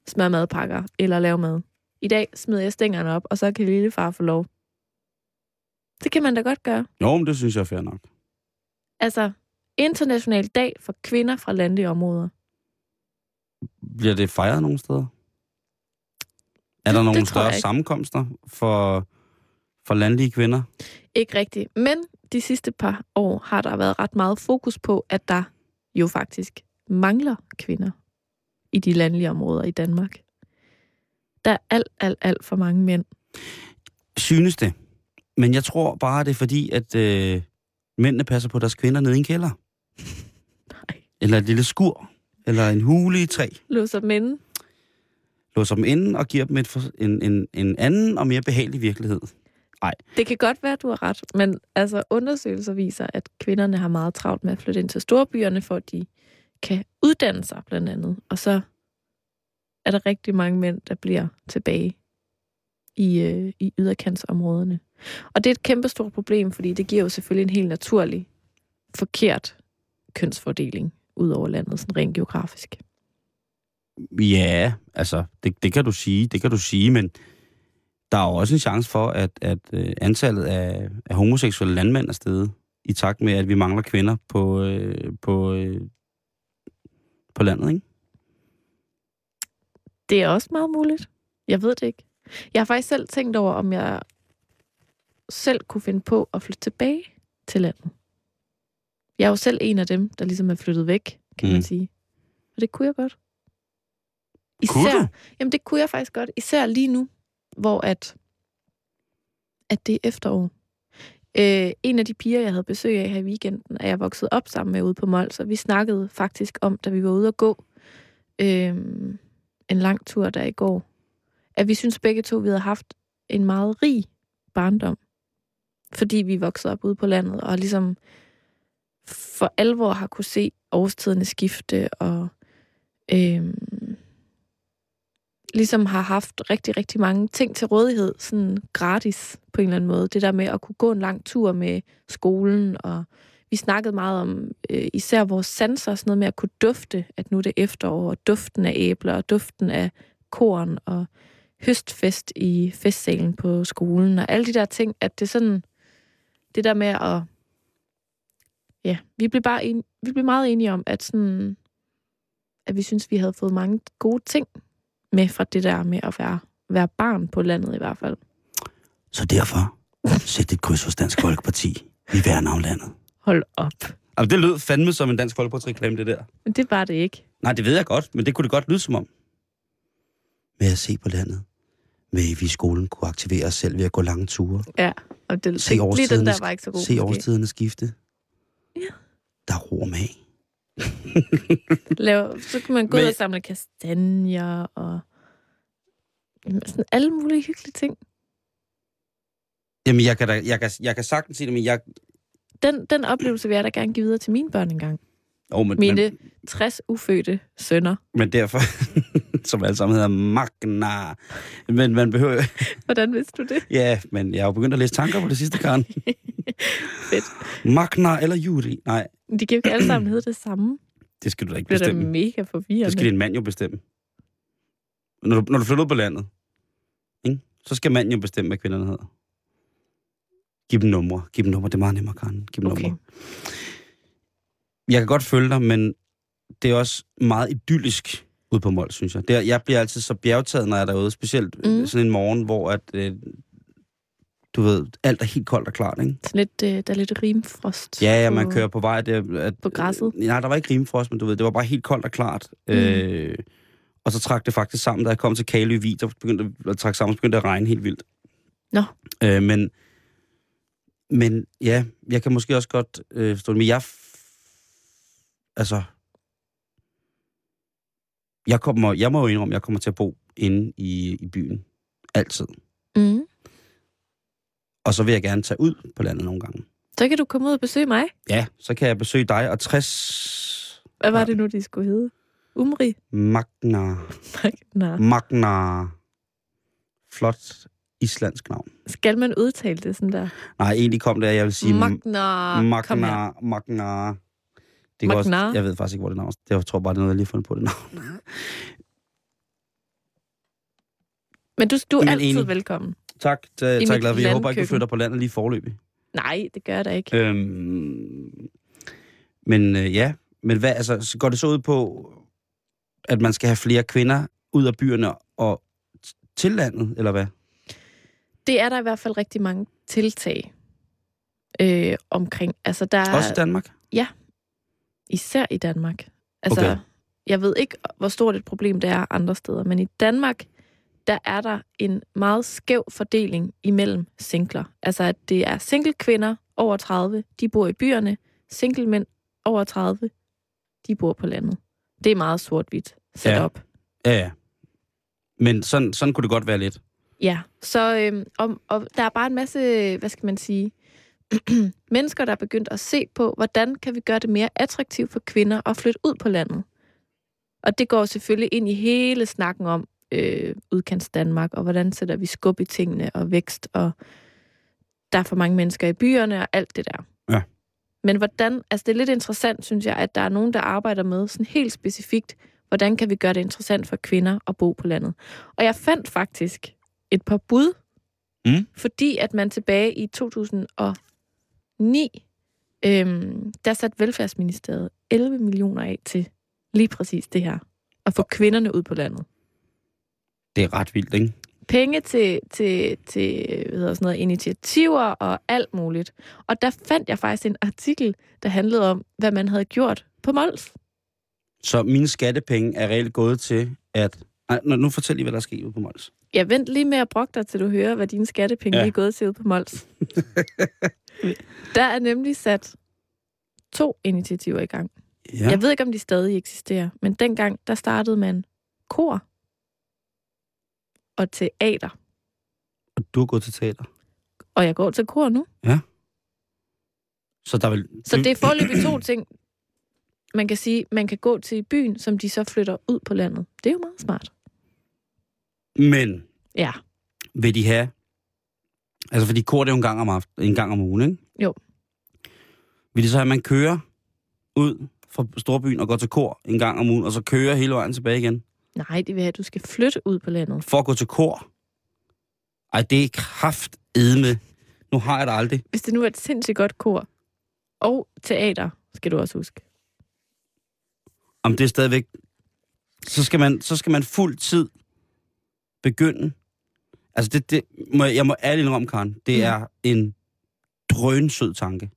S3: smøre madpakker, eller lave mad. I dag smider jeg stængerne op, og så kan lille far få lov. Det kan man da godt gøre.
S2: Jo, men det synes jeg er fair nok.
S3: Altså, international dag for kvinder fra landlige områder.
S2: Bliver det fejret nogle steder? Er der
S3: Det-
S2: nogle
S3: det
S2: større sammenkomster for, for landlige kvinder?
S3: Ikke rigtigt. Men de sidste par år har der været ret meget fokus på, at der jo faktisk mangler kvinder i de landlige områder i Danmark. Der er alt, alt, alt for mange mænd.
S2: Synes det. Men jeg tror bare, det er fordi, at øh, mændene passer på deres kvinder nede i en kælder.
S3: Nej.
S2: Eller et lille skur. Eller en hule i træ.
S3: Låser dem inde.
S2: Låser dem inden og giver dem et, en, en, en anden og mere behagelig virkelighed.
S3: Det kan godt være, at du har ret, men altså undersøgelser viser, at kvinderne har meget travlt med at flytte ind til storbyerne, for at de kan uddanne sig blandt andet. Og så er der rigtig mange mænd, der bliver tilbage i, øh, i yderkantsområderne. Og det er et kæmpestort problem, fordi det giver jo selvfølgelig en helt naturlig, forkert kønsfordeling ud over landet, sådan rent geografisk.
S2: Ja, altså, det, det kan du sige, det kan du sige, men der er jo også en chance for, at, at øh, antallet af, af homoseksuelle landmænd er steget, i takt med, at vi mangler kvinder på, øh, på, øh, på landet, ikke?
S3: Det er også meget muligt. Jeg ved det ikke. Jeg har faktisk selv tænkt over, om jeg selv kunne finde på at flytte tilbage til landet. Jeg er jo selv en af dem, der ligesom er flyttet væk, kan mm. Man sige. Og det kunne jeg godt.
S2: Kunne du?
S3: Jamen, det kunne jeg faktisk godt. Især lige nu, hvor at, at det er efterår. Øh, en af de piger, jeg havde besøg af her i weekenden, er jeg vokset op sammen med ude på Mols, og vi snakkede faktisk om, da vi var ude at gå øh, en lang tur der i går, at vi synes begge to, vi havde haft en meget rig barndom, fordi vi voksede op ude på landet, og ligesom for alvor har kunne se årstiderne skifte, og øh, ligesom har haft rigtig, rigtig mange ting til rådighed, sådan gratis på en eller anden måde. Det der med at kunne gå en lang tur med skolen, og vi snakkede meget om øh, især vores sanser, sådan noget med at kunne dufte, at nu er det efterår, og duften af æbler, og duften af korn, og høstfest i festsalen på skolen, og alle de der ting, at det sådan, det der med at, ja, vi blev bare en, vi blev meget enige om, at sådan, at vi synes, vi havde fået mange gode ting med fra det der med at være, være barn på landet i hvert fald.
S2: Så derfor, sæt et kryds hos Dansk Folkeparti. Vi værner om landet.
S3: Hold op.
S2: Altså, det lød fandme som en Dansk Folkeparti-reklame, det der.
S3: Men det var det ikke.
S2: Nej, det ved jeg godt, men det kunne det godt lyde som om. Med at se på landet. Med at vi i skolen kunne aktivere os selv ved at gå lange ture.
S3: Ja, og det,
S2: Se
S3: lige den der var ikke så god.
S2: se
S3: måske.
S2: årstiderne skifte.
S3: Ja.
S2: Der er ro med.
S3: Lav, så kan man gå ud og samle kastanjer og sådan alle mulige hyggelige ting.
S2: Jamen, jeg kan, da, jeg kan, jeg kan sagtens sige det, men jeg...
S3: Den, den oplevelse vil jeg da gerne give videre til mine børn engang.
S2: Oh, men,
S3: Mine
S2: men,
S3: 60 ufødte sønner.
S2: men derfor, som alle sammen hedder Magna. Men man behøver...
S3: Hvordan vidste du det?
S2: Ja, men jeg har jo begyndt at læse tanker på det sidste, Karen.
S3: Fedt.
S2: Magna eller Juri? Nej,
S3: De kan jo ikke alle sammen hedde det samme.
S2: det skal du da ikke
S3: Det bliver da
S2: bestemme.
S3: mega forvirrende.
S2: Det skal din mand jo bestemme. Når du, når du flytter ud på landet, ikke? så skal manden jo bestemme, hvad kvinderne hedder. Giv dem numre. Giv dem numre. Det er meget nemmere, Karen. Giv dem
S3: Okay.
S2: numre. Jeg kan godt følge dig, men det er også meget idyllisk ude på Mols, synes jeg. Det er, jeg bliver altid så bjergtaget, når jeg er derude. Specielt
S3: Mm.
S2: mm. sådan en morgen, hvor at, øh, du ved, alt er helt koldt og klart, ikke?
S3: Sådan lidt, øh, der er lidt rimfrost.
S2: Ja, ja, man
S3: på-
S2: kører på vej. Det, at,
S3: På græsset?
S2: Øh, nej, der var ikke rimfrost, men du ved, det var bare helt koldt og klart.
S3: Mm.
S2: Øh, og så trak det faktisk sammen, da jeg kom til Kalø Vig, der begyndte at trække sammen, så begyndte det at regne helt vildt.
S3: Nå.
S2: Øh, men, men ja, jeg kan måske også godt øh, forstå det, men jeg... Altså... Jeg, kommer, jeg må jo indrømme, jeg kommer til at bo inde i, i byen. Altid.
S3: Mm.
S2: Og så vil jeg gerne tage ud på landet nogle gange.
S3: Så kan du komme ud og besøge mig.
S2: Ja, så kan jeg besøge dig og 60
S3: Hvad var det nu, de skulle hedde? Umri?
S2: Magna.
S3: Nå.
S2: Magna. Flot islandsk navn.
S3: Skal man udtale det sådan der?
S2: Nej, egentlig kom det, at jeg vil sige...
S3: Magna.
S2: Magna. Magna. Det kan også, jeg ved faktisk ikke, hvor det navn er. Jeg tror bare, det er noget, jeg lige har fundet på det navn.
S3: Men du, du er
S2: Men
S3: altid
S2: enig.
S3: velkommen.
S2: Tak, det
S3: mit
S2: jeg glad. Jeg håber ikke, du flytter på landet lige forløbig.
S3: Nej, det gør jeg da ikke.
S2: Øhm, men øh, ja, men hvad, altså, så går det så ud på, at man skal have flere kvinder ud af byerne og t- til landet, eller hvad?
S3: Det er der i hvert fald rigtig mange tiltag øh, omkring. Altså, der er
S2: Også i Danmark?
S3: Især i Danmark. Altså,
S2: Okay.
S3: Jeg ved ikke, hvor stort et problem det er andre steder, men i Danmark, der er der en meget skæv fordeling imellem singler. Altså, at det er single kvinder over 30, de bor i byerne. Single mænd over 30, de bor på landet. Det er meget sort-hvidt sat
S2: Ja.
S3: op.
S2: Ja, ja. Men sådan, sådan kunne det godt være lidt.
S3: Ja, så øhm, og, og der er bare en masse, hvad skal man sige, mennesker, der er begyndt at se på, hvordan kan vi gøre det mere attraktivt for kvinder at flytte ud på landet. Og det går selvfølgelig ind i hele snakken om øh, udkants Danmark, og hvordan sætter vi skub i tingene og vækst, og der er for mange mennesker i byerne og alt det der.
S2: Ja.
S3: Men hvordan, altså det er lidt interessant, synes jeg, at der er nogen, der arbejder med sådan helt specifikt, hvordan kan vi gøre det interessant for kvinder at bo på landet. Og jeg fandt faktisk et par bud,
S2: Mm.
S3: fordi at man tilbage i 2009, øhm, der satte Velfærdsministeriet 11 millioner af til lige præcis det her. At få kvinderne ud på landet.
S2: Det er ret vildt, ikke?
S3: Penge til, til, til hvad hedder sådan noget, initiativer og alt muligt. Og der fandt jeg faktisk en artikel, der handlede om, hvad man havde gjort på Mols.
S2: Så mine skattepenge er reelt gået til, at... Nej, nu- fortæl lige, hvad der er sket ude på Mols.
S3: Jeg vent lige med at brokke dig, til du hører, hvad dine skattepenge
S2: ja.
S3: er gået til ude på Mols. der er nemlig sat to initiativer i gang.
S2: Ja.
S3: Ja. Jeg ved ikke, om de stadig eksisterer, men dengang, der startede man kor og teater.
S2: Og du er gået til teater.
S3: Og jeg går til kor nu.
S2: Så der vil...
S3: Så det er foreløbig to ting. Man kan sige, man kan gå til byen, som de så flytter ud på landet. Det er jo meget smart.
S2: Men
S3: Ja.
S2: vil de have... Altså, fordi kor det er jo en gang om, aften, en gang om ugen, ikke?
S3: Jo.
S2: Vil de så have, at man kører ud fra storbyen og går til kor en gang om ugen, og så kører hele vejen tilbage igen?
S3: Nej, det vil have, at du skal flytte ud på landet.
S2: For at gå til kor? Ej, det er kraft med. Nu har jeg det aldrig.
S3: Hvis det nu er et sindssygt godt kor og teater, skal du også huske.
S2: Om det er stadigvæk... Så skal man, så skal man fuld tid begynde. Altså, det, det må, jeg må ærligt indrømme, Karen. Det
S3: Mm.
S2: er en drønsød tanke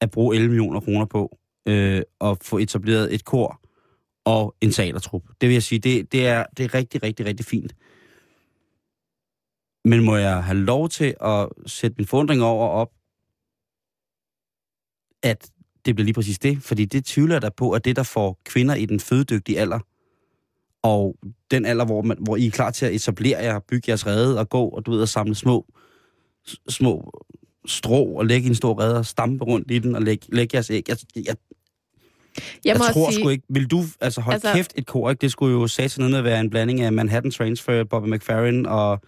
S2: at bruge 11 millioner kroner på øh, at få etableret et kor og en teatertrup. Det vil jeg sige, det, det, er, det er rigtig, rigtig, rigtig fint. Men må jeg have lov til at sætte min forundring over op, at det bliver lige præcis det? Fordi det tvivler da på, at det, der får kvinder i den fødedygtige alder, og den alder, hvor, man, hvor I er klar til at etablere jer, bygge jeres rede og gå, og du ved, at samle små, små strå og lægge en stor rede og stampe rundt i den og lægge, lægge jeres æg. Jeg, jeg, jeg, jeg
S3: må
S2: tror
S3: sige,
S2: sgu ikke... Vil du... Altså, hold altså,
S3: Altså-
S2: kæft et kor, ikke? Det skulle jo satan at være en blanding af Manhattan Transfer, Bobby McFerrin og,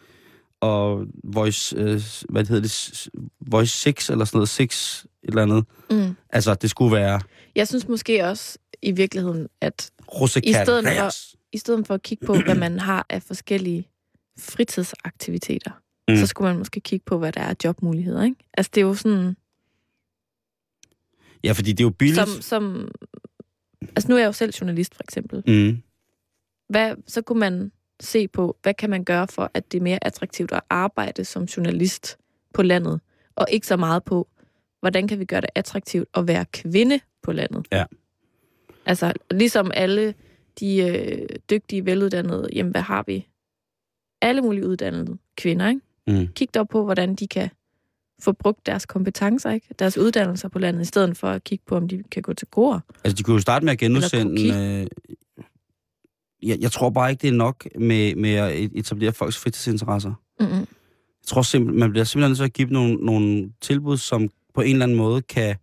S2: og Voice... Øh, hvad hedder det? Voice 6 eller sådan noget. 6 et eller andet.
S3: Mm.
S2: Altså, det skulle være
S3: Jeg synes måske også i virkeligheden, at
S2: Rosekat
S3: I stedet for-. I stedet for at kigge på, hvad man har af forskellige fritidsaktiviteter,
S2: Mm.
S3: så skulle man måske kigge på, hvad der er jobmuligheder, ikke? Altså, det er jo sådan,
S2: Ja, fordi det er jo billigt.
S3: som, som... Altså, nu er jeg jo selv journalist, for eksempel.
S2: Mm.
S3: Hvad, så kunne man se på, hvad kan man gøre for, at det er mere attraktivt at arbejde som journalist på landet, og ikke så meget på, hvordan kan vi gøre det attraktivt at være kvinde på landet.
S2: Ja.
S3: Altså, ligesom alle de øh, dygtige, veluddannede, jamen, hvad har vi? Alle mulige uddannede kvinder, ikke?
S2: Mm.
S3: Kig dog på, hvordan de kan få brugt deres kompetencer, ikke? deres uddannelser på landet, i stedet for at kigge på, om de kan gå til kor.
S2: Altså, de kunne jo starte med at genudsende... Øh, jeg, jeg tror bare ikke, det er nok med, med at etablere folks fritidsinteresser.
S3: Mm-mm.
S2: Jeg tror simpelthen, man bliver simpelthen nødt til at give dem nogle, nogle tilbud, som på en eller anden måde kan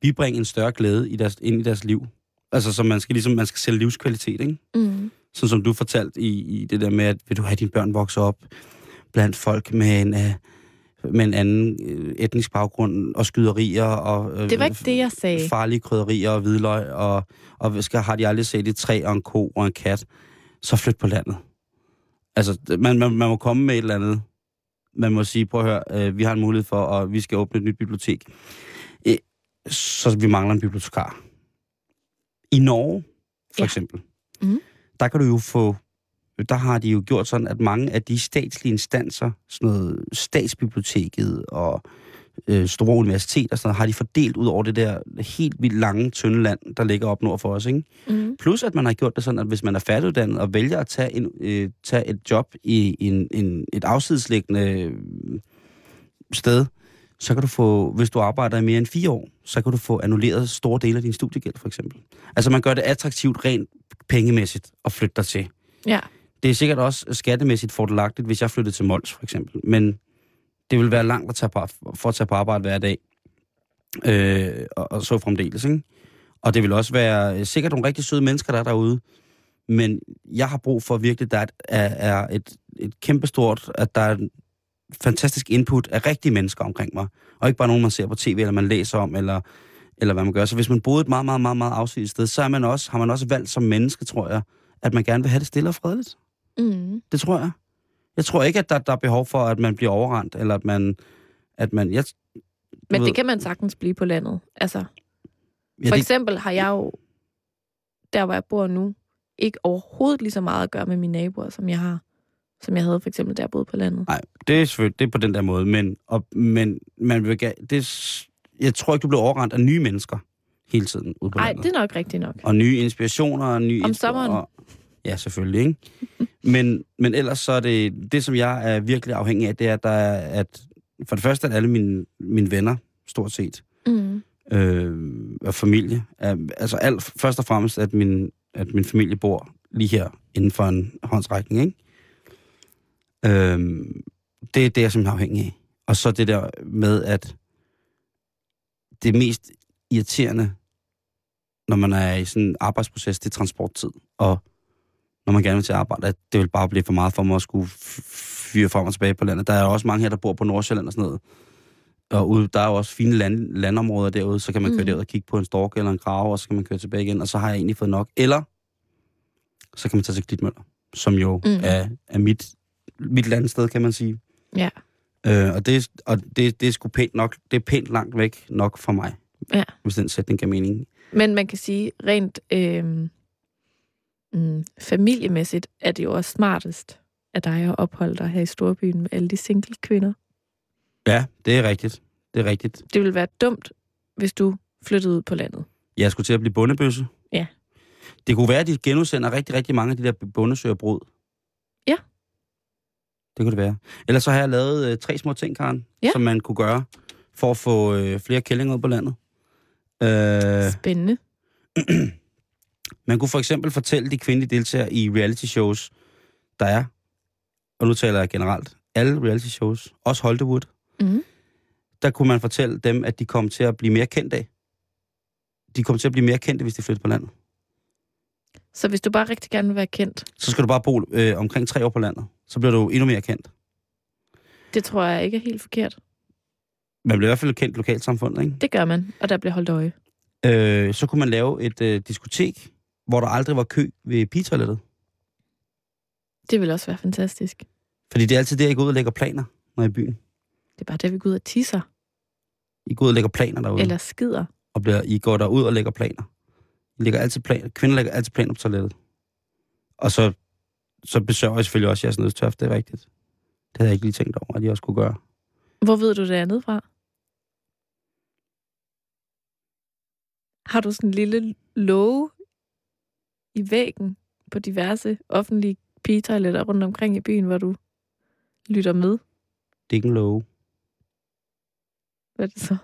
S2: bibringe en større glæde i deres, ind i deres liv. Altså, så man skal ligesom, man skal sælge livskvalitet, ikke?
S3: Mm.
S2: Sådan som du fortalte i, i det der med, at vil du have dine børn vokse op blandt folk med en, øh, med en anden øh, etnisk baggrund og skyderier og øh,
S3: Det var ikke det, jeg sagde.
S2: farlige krydderier og hvidløg, og, og skal, har de aldrig set et træ og en ko og en kat, så flyt på landet. Altså, man, man, man må komme med et eller andet. Man må sige, prøv at høre, øh, vi har en mulighed for, at vi skal åbne et nyt bibliotek. Øh, så vi mangler en bibliotekar. I Norge, for
S3: Ja.
S2: eksempel,
S3: Mhm.
S2: der kan du jo få der har de jo gjort sådan, at mange af de statslige instanser, sådan noget statsbiblioteket og øh, store universiteter, så har de fordelt ud over det der helt vildt lange, tynde land, der ligger op nord for os. Ikke?
S3: Mm.
S2: Plus at man har gjort det sådan, at hvis man er færdiguddannet og vælger at tage, en, øh, tage et job i en, en, et afsidesliggende øh, sted, så kan du få, hvis du arbejder i mere end fire år, så kan du få annulleret store dele af din studiegæld, for eksempel. Altså man gør det attraktivt rent pengemæssigt at flytte dig til.
S3: Ja.
S2: Det er sikkert også skattemæssigt fordelagtigt, hvis jeg flyttede til Mols, for eksempel. Men det vil være langt at tage på, for at tage på arbejde hver dag. Øh, og, og så fremdeles, ikke? Og det vil også være øh, sikkert nogle rigtig søde mennesker, der er derude. Men jeg har brug for virkelig, der er, er et, et kæmpestort, at der er fantastisk input af rigtige mennesker omkring mig. Og ikke bare nogen, man ser på tv, eller man læser om, eller, eller hvad man gør. Så hvis man boede et meget, meget, meget, meget afsidigt sted, så er man også, har man også valgt som menneske, tror jeg, at man gerne vil have det stille og fredeligt.
S3: Mm.
S2: Det tror jeg. Jeg tror ikke, at der, der er behov for, at man bliver overrendt, eller at man... At man jeg,
S3: Men
S2: ved-
S3: det kan man sagtens blive på landet. Altså,
S2: ja,
S3: for
S2: det,
S3: eksempel har jeg jo, der hvor jeg bor nu, ikke overhovedet lige så meget at gøre med mine naboer, som jeg har, som jeg havde for eksempel, da jeg boede på landet.
S2: Nej, det er selvfølgelig det er på den der måde, men, og, men man vil, det, jeg tror ikke, du bliver overrendt af nye mennesker hele tiden ude på
S3: Nej, det er nok rigtigt nok.
S2: Og nye inspirationer og nye...
S3: Om sommeren?
S2: Og, ja, selvfølgelig, ikke? men, men ellers så er det... Det, som jeg er virkelig afhængig af, det er, at, der er, at for det første, at alle mine, mine venner, stort set,
S3: Mm.
S2: øh, og familie. Er, altså alt, først og fremmest, at min, at min familie bor lige her inden for en håndsrækning, ikke? Øh, det er det, jeg simpelthen er afhængig af. Og så det der med, at det mest irriterende, når man er i sådan en arbejdsproces, det er transporttid. Og når man gerne vil til at arbejde, at det vil bare blive for meget for mig at skulle fyre frem og tilbage på landet. Der er også mange her, der bor på Nordsjælland og sådan noget. Og ude, der er jo også fine land, landområder derude, så kan man køre
S3: Mm.
S2: derud og kigge på en stork eller en grave, og så kan man køre tilbage igen, og så har jeg egentlig fået nok. Eller, så kan man tage til Klitmøller, som jo
S3: mm.
S2: er, er mit, mit landsted, kan man sige.
S3: Ja.
S2: Øh, og det, er- og det, det er sgu pænt nok, det er pænt langt væk nok for mig,
S3: Ja.
S2: hvis den sætning giver mening.
S3: Men man kan sige, rent øh, mm, familiemæssigt er det jo også smartest af dig at opholde dig her i storbyen med alle de single kvinder.
S2: Ja, det er rigtigt. Det er rigtigt.
S3: Det ville være dumt, hvis du flyttede ud på landet.
S2: Jeg skulle til at blive bundebøsse.
S3: Ja.
S2: Det kunne være, at de genudsender rigtig, rigtig mange af de der bundesøgerbrud.
S3: Ja.
S2: Det kunne det være. Ellers så har jeg lavet øh, tre små ting, Karen,
S3: Ja.
S2: som man kunne gøre for at få øh, flere kællinger ud på landet. Øh,
S3: Spændende.
S2: man kunne for eksempel fortælle de kvindelige deltagere i reality shows, der er, og nu taler jeg generelt, alle reality shows, også Hollywood,
S3: Mm.
S2: der kunne man fortælle dem, at de kom til at blive mere kendte af. De kommer til at blive mere kendte, hvis de flytter på landet.
S3: Så hvis du bare rigtig gerne vil være kendt,
S2: Så skal du bare bo øh, omkring tre år på landet. Så bliver du endnu mere kendt.
S3: det tror jeg ikke er helt forkert.
S2: Man bliver i hvert fald kendt lokalsamfundet, ikke?
S3: Det gør man, og der bliver holdt øje.
S2: Øh, så kunne man lave et øh, diskotek, hvor der aldrig var kø ved pigetoilettet.
S3: Det vil også være fantastisk.
S2: Fordi det er altid der, I går ud og lægger planer, når I er i byen.
S3: Det er bare der, vi går ud og tisser.
S2: I går ud og lægger planer derude.
S3: Eller skider.
S2: Og bliver, I går derud og lægger planer. Lægger altid planer. Kvinder lægger altid planer på toilettet. Og så, så besørger jeg selvfølgelig også jeres nødstørft, det er rigtigt. Det havde jeg ikke lige tænkt over, at I også kunne gøre.
S3: Hvor ved du det andet fra? Har du sådan en lille låge i væggen på diverse offentlige pigetoiletter rundt omkring i byen, hvor du lytter med?
S2: Det er ikke en love.
S3: Hvad er det så?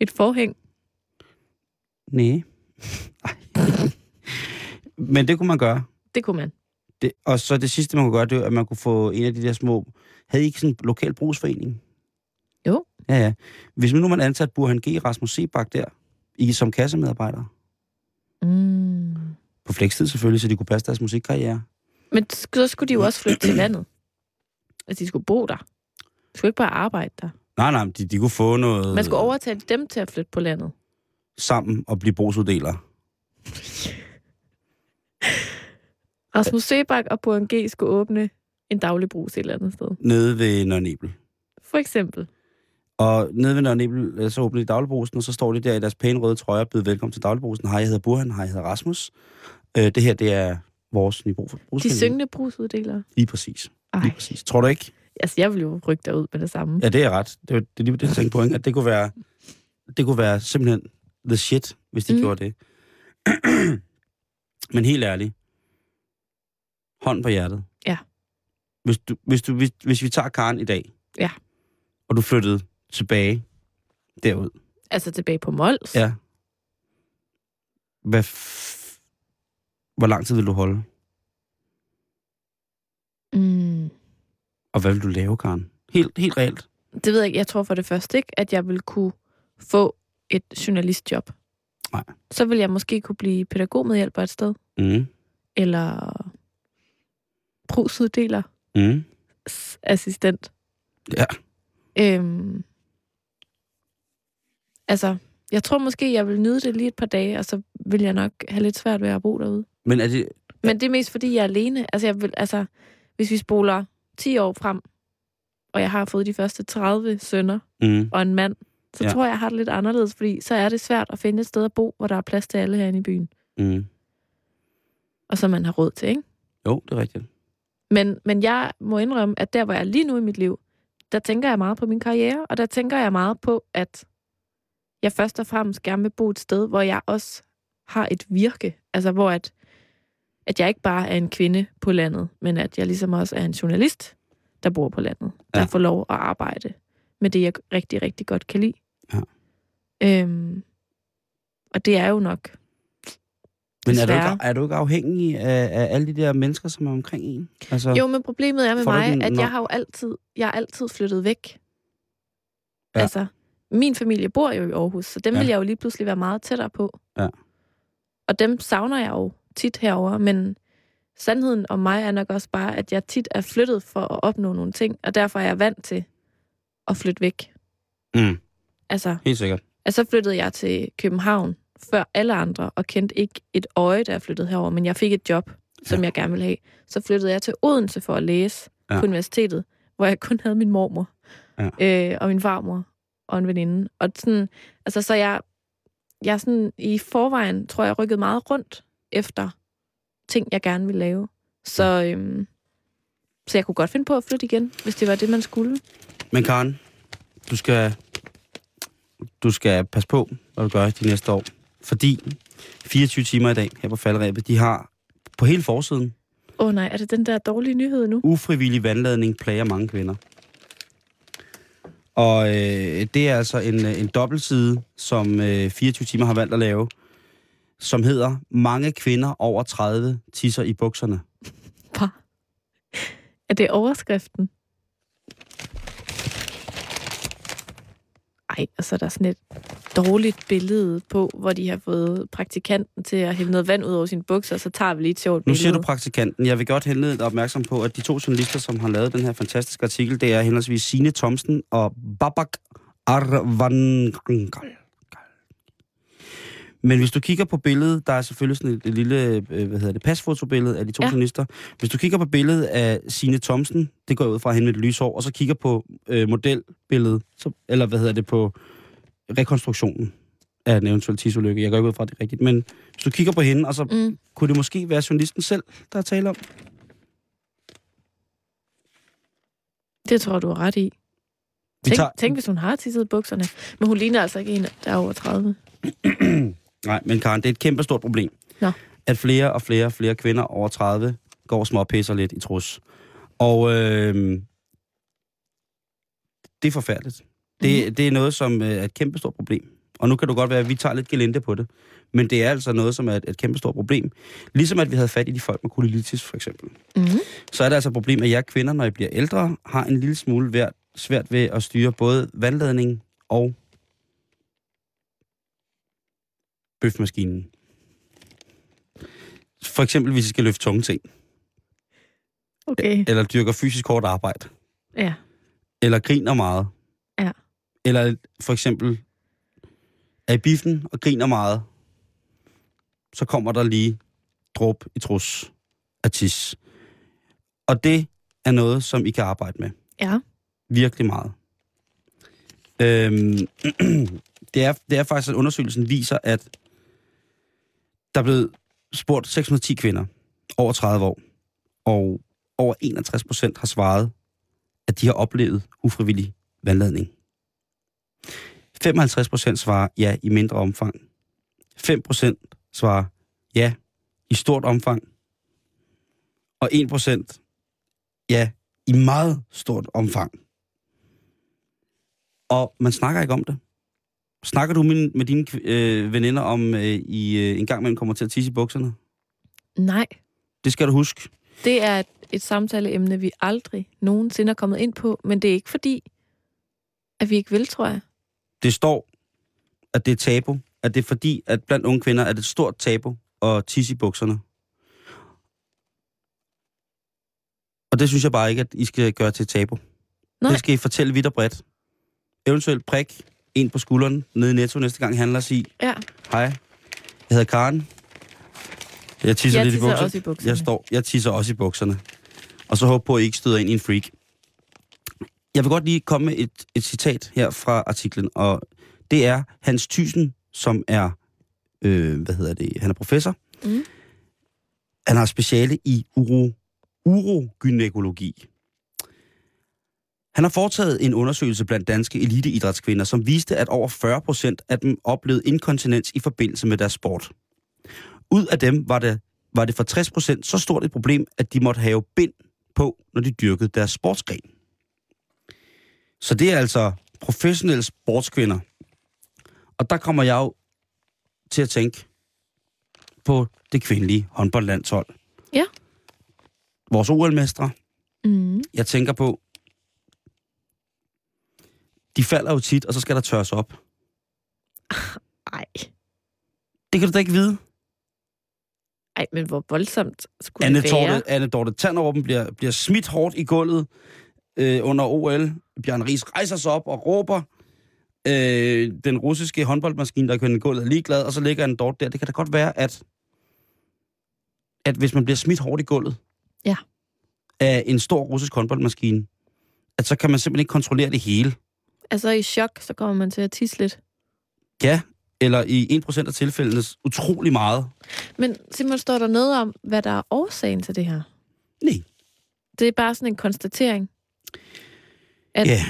S3: Et forhæng?
S2: Nej. Ej. Men det kunne man gøre.
S3: Det kunne man.
S2: Det, og så det sidste, man kunne gøre, det var, at man kunne få en af de der små... Havde I ikke sådan en lokal brugsforening?
S3: Jo.
S2: Ja, ja. Hvis nu man ansat Burhan G. Rasmus Sebak der, I, som kassemedarbejder,
S3: Mm.
S2: på flekstid selvfølgelig, så de kunne passe deres musikkarriere.
S3: Men så skulle de jo også flytte til landet. Altså, de skulle bo der. De skulle ikke bare arbejde der.
S2: Nej, nej, de, de kunne få noget
S3: Man skulle overtale dem til at flytte på landet.
S2: Sammen og blive brugsuddelere.
S3: Rasmus Sebak og Burhan G. skulle åbne en daglig brus et eller andet sted.
S2: Nede ved Nørnebel.
S3: For eksempel.
S2: Og nede ved Nørnebel, øh, så åbner de dagligbrusen, og så står de der i deres pæne røde trøjer og byder velkommen til dagligbrusen. Hej, jeg hedder Burhan. Hej, jeg hedder Rasmus. Øh, det her, det er vores brug for
S3: De
S2: brugsforening.
S3: syngende brusuddelere.
S2: Lige præcis.
S3: Ej.
S2: Lige præcis. Tror du ikke?
S3: Altså, jeg vil jo rykke derud med det samme.
S2: Ja, det er ret. Det er, det er lige det, jeg tænkte på, at det kunne være, det kunne være simpelthen the shit, hvis de mm. Gjorde det. Men helt ærligt, hånd på hjertet.
S3: Ja.
S2: Hvis, du, hvis, du, hvis, hvis vi tager Karen i dag,
S3: Ja.
S2: og du flyttede tilbage derud,
S3: Altså tilbage på Mols.
S2: ja. Hvad f- hvor lang tid vil du holde?
S3: Mm.
S2: Og hvad vil du lave, Karen? Helt, helt reelt.
S3: Det ved jeg ikke. Jeg tror for det første ikke, at jeg vil kunne få et journalistjob.
S2: Nej.
S3: Så vil jeg måske kunne blive pædagogmedhjælper et sted.
S2: Mm.
S3: Eller brugsuddeler
S2: Mm.
S3: assistent.
S2: Ja.
S3: Øhm, altså, jeg tror måske, jeg vil nyde det lige et par dage, og så vil jeg nok have lidt svært ved at bo derude.
S2: Men er det...
S3: Men det er mest, fordi jeg er alene. Altså, jeg vil, altså hvis vi spoler 10 år frem, og jeg har fået de første 30 sønner
S2: Mm.
S3: og en mand, så
S2: Ja.
S3: tror jeg, jeg har det lidt anderledes, fordi så er det svært at finde et sted at bo, hvor der er plads til alle herinde i byen.
S2: Mm.
S3: Og som man har råd til, ikke?
S2: Jo, det er rigtigt.
S3: Men, men jeg må indrømme, at der, hvor jeg er lige nu i mit liv, der tænker jeg meget på min karriere, og der tænker jeg meget på, at jeg først og fremmest gerne vil bo et sted, hvor jeg også har et virke. Altså, hvor at, at jeg ikke bare er en kvinde på landet, men at jeg ligesom også er en journalist, der bor på landet, der
S2: Ja.
S3: får lov at arbejde med det, jeg rigtig, rigtig godt kan lide. Øhm, og det er jo nok
S2: Men er du, ikke, er du ikke afhængig af, af alle de der mennesker, som er omkring en? Altså,
S3: Jo, men problemet er med mig,
S2: ikke en-
S3: at jeg har jo altid, jeg er altid flyttet væk.
S2: Ja.
S3: Altså, min familie bor jo i Aarhus, så dem
S2: ja.
S3: vil jeg jo lige pludselig være meget tættere på.
S2: Ja.
S3: Og dem savner jeg jo tit herover, men sandheden om mig er nok også bare, at jeg tit er flyttet for at opnå nogle ting, og derfor er jeg vant til at flytte væk.
S2: Mm,
S3: Altså,
S2: helt sikkert.
S3: Altså så flyttede jeg til København før alle andre, og kendte ikke et øje, da jeg flyttede herover, men jeg fik et job, som
S2: Ja.
S3: ja. jeg gerne ville have. Så flyttede jeg til Odense for at læse
S2: Ja.
S3: ja. på universitetet, hvor jeg kun havde min mormor,
S2: Ja.
S3: øh, og min farmor, og en veninde. Og sådan, altså så jeg, jeg sådan i forvejen, tror jeg, rykket meget rundt efter ting, jeg gerne vil lave. Så, øhm, så jeg kunne godt finde på at flytte igen, hvis det var det, man skulle.
S2: Men Karen, du skal, du skal passe på, hvad du gør de næste år. Fordi 24 timer i dag her på faldrebet, de har på hele forsiden,
S3: Åh oh, nej, er det den der dårlige nyhed nu?
S2: ufrivillig vandladning plager mange kvinder. Og øh, det er altså en, øh, en dobbeltside, som øh, 24 timer har valgt at lave, som hedder Mange kvinder over 30 tisser i bukserne.
S3: Bare. Er det overskriften? Ej, og så er der sådan et dårligt billede på, hvor de har fået praktikanten til at hælde noget vand ud over sine bukser, og så tager vi lige et sjovt
S2: Nu
S3: billede.
S2: siger du praktikanten. Jeg vil godt henlede opmærksom på, at de to journalister, som har lavet den her fantastiske artikel, det er henholdsvis Signe Thomsen og Babak Arvangal. Men hvis du kigger på billedet, der er selvfølgelig sådan et, et lille, øh, hvad hedder det, pasfotobillede af de to ja. Journalister. Hvis du kigger på billedet af Signe Thomsen, det går ud fra hende med et lyshår, og så kigger på øh, modelbilledet, så, eller hvad hedder det, på rekonstruktionen af en eventuel tidsulykke. Jeg går ikke ud fra, det er rigtigt. Men hvis du kigger på hende, og så
S3: Mm.
S2: kunne det måske være journalisten selv, der er tale om?
S3: Det tror du har ret i. Tænk,
S2: tager-
S3: tænk, hvis hun har tisset bukserne. Men hun ligner altså ikke en, der er over 30.
S2: Nej, men Karen, det er et kæmpe stort problem.
S3: Nå.
S2: At flere og flere og flere kvinder over 30 går småpisser lidt i trus. Og øh, det er forfærdeligt. Det,
S3: Mhm.
S2: det er noget, som øh, er et kæmpe stort problem. Og nu kan det godt være, at vi tager lidt gelinde på det. Men det er altså noget, som er et, et kæmpe stort problem. Ligesom at vi havde fat i de folk med kolilitis, for eksempel.
S3: Mm-hmm.
S2: Så er det altså et problem, at jer kvinder, når I bliver ældre, har en lille smule værd, svært ved at styre både vandladning og bøfmaskinen. For eksempel, hvis I skal løfte tunge ting,
S3: Okay.
S2: eller dyrker fysisk hårdt arbejde,
S3: Ja.
S2: eller griner meget.
S3: Ja.
S2: Eller for eksempel er i biffen og griner meget, så kommer der lige dråb i trus af tis. Og det er noget, som I kan arbejde med.
S3: Ja.
S2: Virkelig meget. Øhm, det, er, det er faktisk, at undersøgelsen viser, at der er blevet spurgt 610 kvinder over 30 år, og over 61 procent har svaret, at de har oplevet ufrivillig vandladning. 55 procent svarer ja i mindre omfang. 5 procent svarer ja i stort omfang. Og 1 procent ja i meget stort omfang. Og man snakker ikke om det. Snakker du med, med dine øh, veninder om, øh, I øh, en gang imellem kommer til at tisse i bukserne?
S3: Nej,
S2: Det skal du huske.
S3: det er et, et samtaleemne, vi aldrig nogensinde er kommet ind på, men det er ikke fordi, at vi ikke vil, tror jeg.
S2: Det står, at det er tabu. At det er fordi, at blandt unge kvinder er det et stort tabu at tisse i bukserne. Og det synes jeg bare ikke, at I skal gøre til tabu.
S3: Nej.
S2: Det skal I fortælle vidt og bredt. Eventuelt prik en på skulderen nede i Netto næste gang I handler og sige,
S3: Ja,
S2: hej, jeg hedder Karen. Jeg tisser
S3: Jeg
S2: lidt i
S3: tisser
S2: bukserne.
S3: også i bukserne.
S2: Jeg, står, jeg tisser også i bukserne. Og så håber på, at I ikke støder ind i en freak. Jeg vil godt lige komme med et, et citat her fra artiklen, og det er Hans Thyssen, som er, øh, hvad hedder det, han er professor.
S3: Mm.
S2: Han har speciale i uro, urogynækologi. Han har foretaget en undersøgelse blandt danske eliteidrætskvinder, som viste, at over 40 procent af dem oplevede inkontinens i forbindelse med deres sport. Ud af dem var det, var det for 60 procent så stort et problem, at de måtte have bind på, når de dyrkede deres sportsgren. Så det er altså professionelle sportskvinder. Og der kommer jeg jo til at tænke på det kvindelige håndboldlandshold.
S3: Ja.
S2: Vores OL-mestre.
S3: Mm.
S2: Jeg tænker på, de falder jo tit, og så skal der tørres op.
S3: Ej.
S2: Det kan du da ikke vide.
S3: Ej, men hvor voldsomt skulle
S2: Anne
S3: det være?
S2: Dorte, Anne Dorte Tanderupen bliver, bliver smidt hårdt i gulvet øh, under OL. Bjørn Ries rejser sig op og råber. Øh, den russiske håndboldmaskine, der kører gulvet, er ligeglad, og så ligger Anne Dorte der. Det kan da godt være, at, at hvis man bliver smidt hårdt i gulvet
S3: Ja.
S2: af en stor russisk håndboldmaskine, at så kan man simpelthen ikke kontrollere det hele.
S3: Altså i chok, så kommer man til at tisse lidt.
S2: Ja, eller i 1% af tilfældene utrolig meget.
S3: Men Simon, står der noget om, hvad der er årsagen til det her?
S2: Nej.
S3: Det er bare sådan en konstatering, at,
S2: Ja,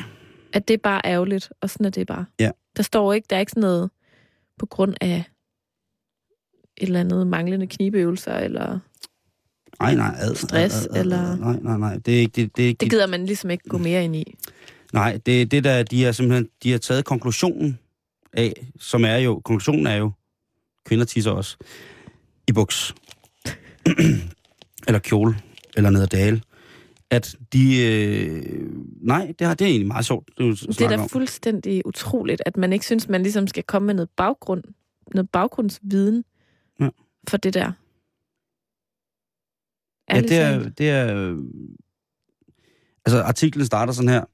S3: at det er bare ærgerligt, og sådan er det bare.
S2: Ja.
S3: Der står ikke, der er ikke sådan noget på grund af et eller andet manglende knibeøvelser, eller
S2: nej, nej. Ad,
S3: Stress, eller-
S2: Nej, nej, nej. Det er ikke det, det, er ikke
S3: det gider man ligesom ikke gå mere ind i.
S2: Nej, det er det, der de har simpelthen de har taget konklusionen af, som er jo, konklusionen er jo, kvinder tisser også, i buks. eller kjole, eller ned ad dale. At de, øh, nej, det, har, det er egentlig meget sjovt. Det, er,
S3: Det er da
S2: om.
S3: fuldstændig utroligt, at man ikke synes, man ligesom skal komme med noget baggrund, noget baggrundsviden
S2: Ja.
S3: for det der.
S2: Ja, det er, det er... Altså, artiklen starter sådan her.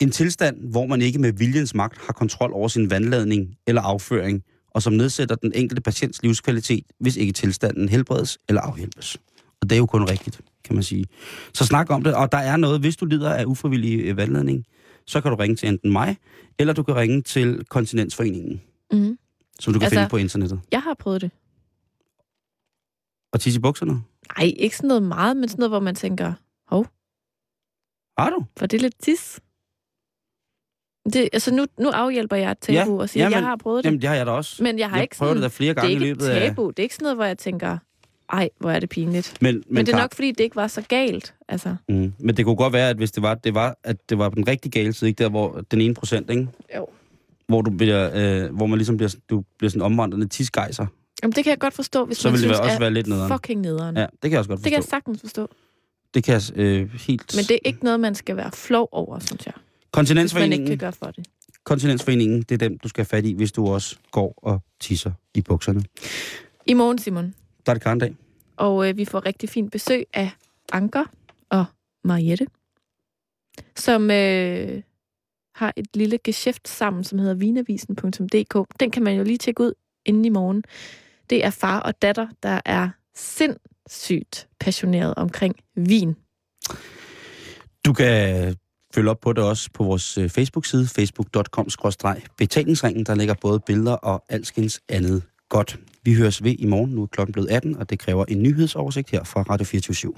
S2: En tilstand, hvor man ikke med viljens magt har kontrol over sin vandladning eller afføring, og som nedsætter den enkelte patients livskvalitet, hvis ikke tilstanden helbredes eller afhjælpes. Og det er jo kun rigtigt, kan man sige. Så snak om det, og der er noget, hvis du lider af ufrivillig øh, vandladning, så kan du ringe til enten mig, eller du kan ringe til Kontinensforeningen,
S3: Mhm.
S2: som du kan
S3: Altså-
S2: finde på internettet.
S3: Jeg har prøvet det.
S2: Og tisse i bukserne.
S3: Nej, ikke sådan noget meget, men sådan noget, hvor man tænker,
S2: Har du?
S3: for det er lidt tis. Det, altså nu, nu afhjælper jeg et tabu
S2: Ja,
S3: og siger,
S2: jamen,
S3: jeg har prøvet det.
S2: Jamen, det har jeg da også.
S3: men jeg har
S2: jeg
S3: ikke
S2: prøvet
S3: sådan,
S2: det da flere
S3: det er
S2: gange i
S3: ikke
S2: løbet
S3: et
S2: af...
S3: tabu. Det er ikke sådan noget, hvor jeg tænker, ej, hvor er det pinligt.
S2: Men, men,
S3: Men det er nok, fordi det ikke var så galt. Altså,
S2: Mm. Men det kunne godt være, at hvis det var, det var, at det var den rigtig gale side, ikke der, hvor den ene procent, ikke?
S3: Jo.
S2: Hvor, du bliver, øh, hvor man ligesom bliver, du bliver sådan omvandrende tidsgejser.
S3: Jamen, det kan jeg godt forstå, hvis
S2: Så
S3: man
S2: vil det
S3: synes,
S2: også være lidt nederen.
S3: fucking nederen.
S2: Ja, det kan jeg også godt
S3: Det kan jeg
S2: forstå.
S3: sagtens forstå.
S2: Det kan jeg øh, helt...
S3: Men det er ikke noget, man skal være flov over, synes jeg. Hvis man ikke
S2: Kontinensforeningen,
S3: kan gøre for det.
S2: Kontinensforeningen, det er dem, du skal have fat i, hvis du også går og tisser i bukserne.
S3: I morgen, Simon.
S2: Der er det karndag.
S3: Og øh, vi får rigtig fint besøg af Anker og Mariette, som øh, har et lille geschæft sammen, som hedder vinavisen.dk. Den kan man jo lige tjekke ud inden i morgen. Det er far og datter, der er sindssygt passioneret omkring vin.
S2: Du kan følge op på det også på vores øh, Facebook-side, facebook.com-betalingsringen. Der ligger både billeder og alskens andet godt. Vi høres ved i morgen. Nu er klokken blevet 18, og det kræver en nyhedsoversigt her fra Radio 24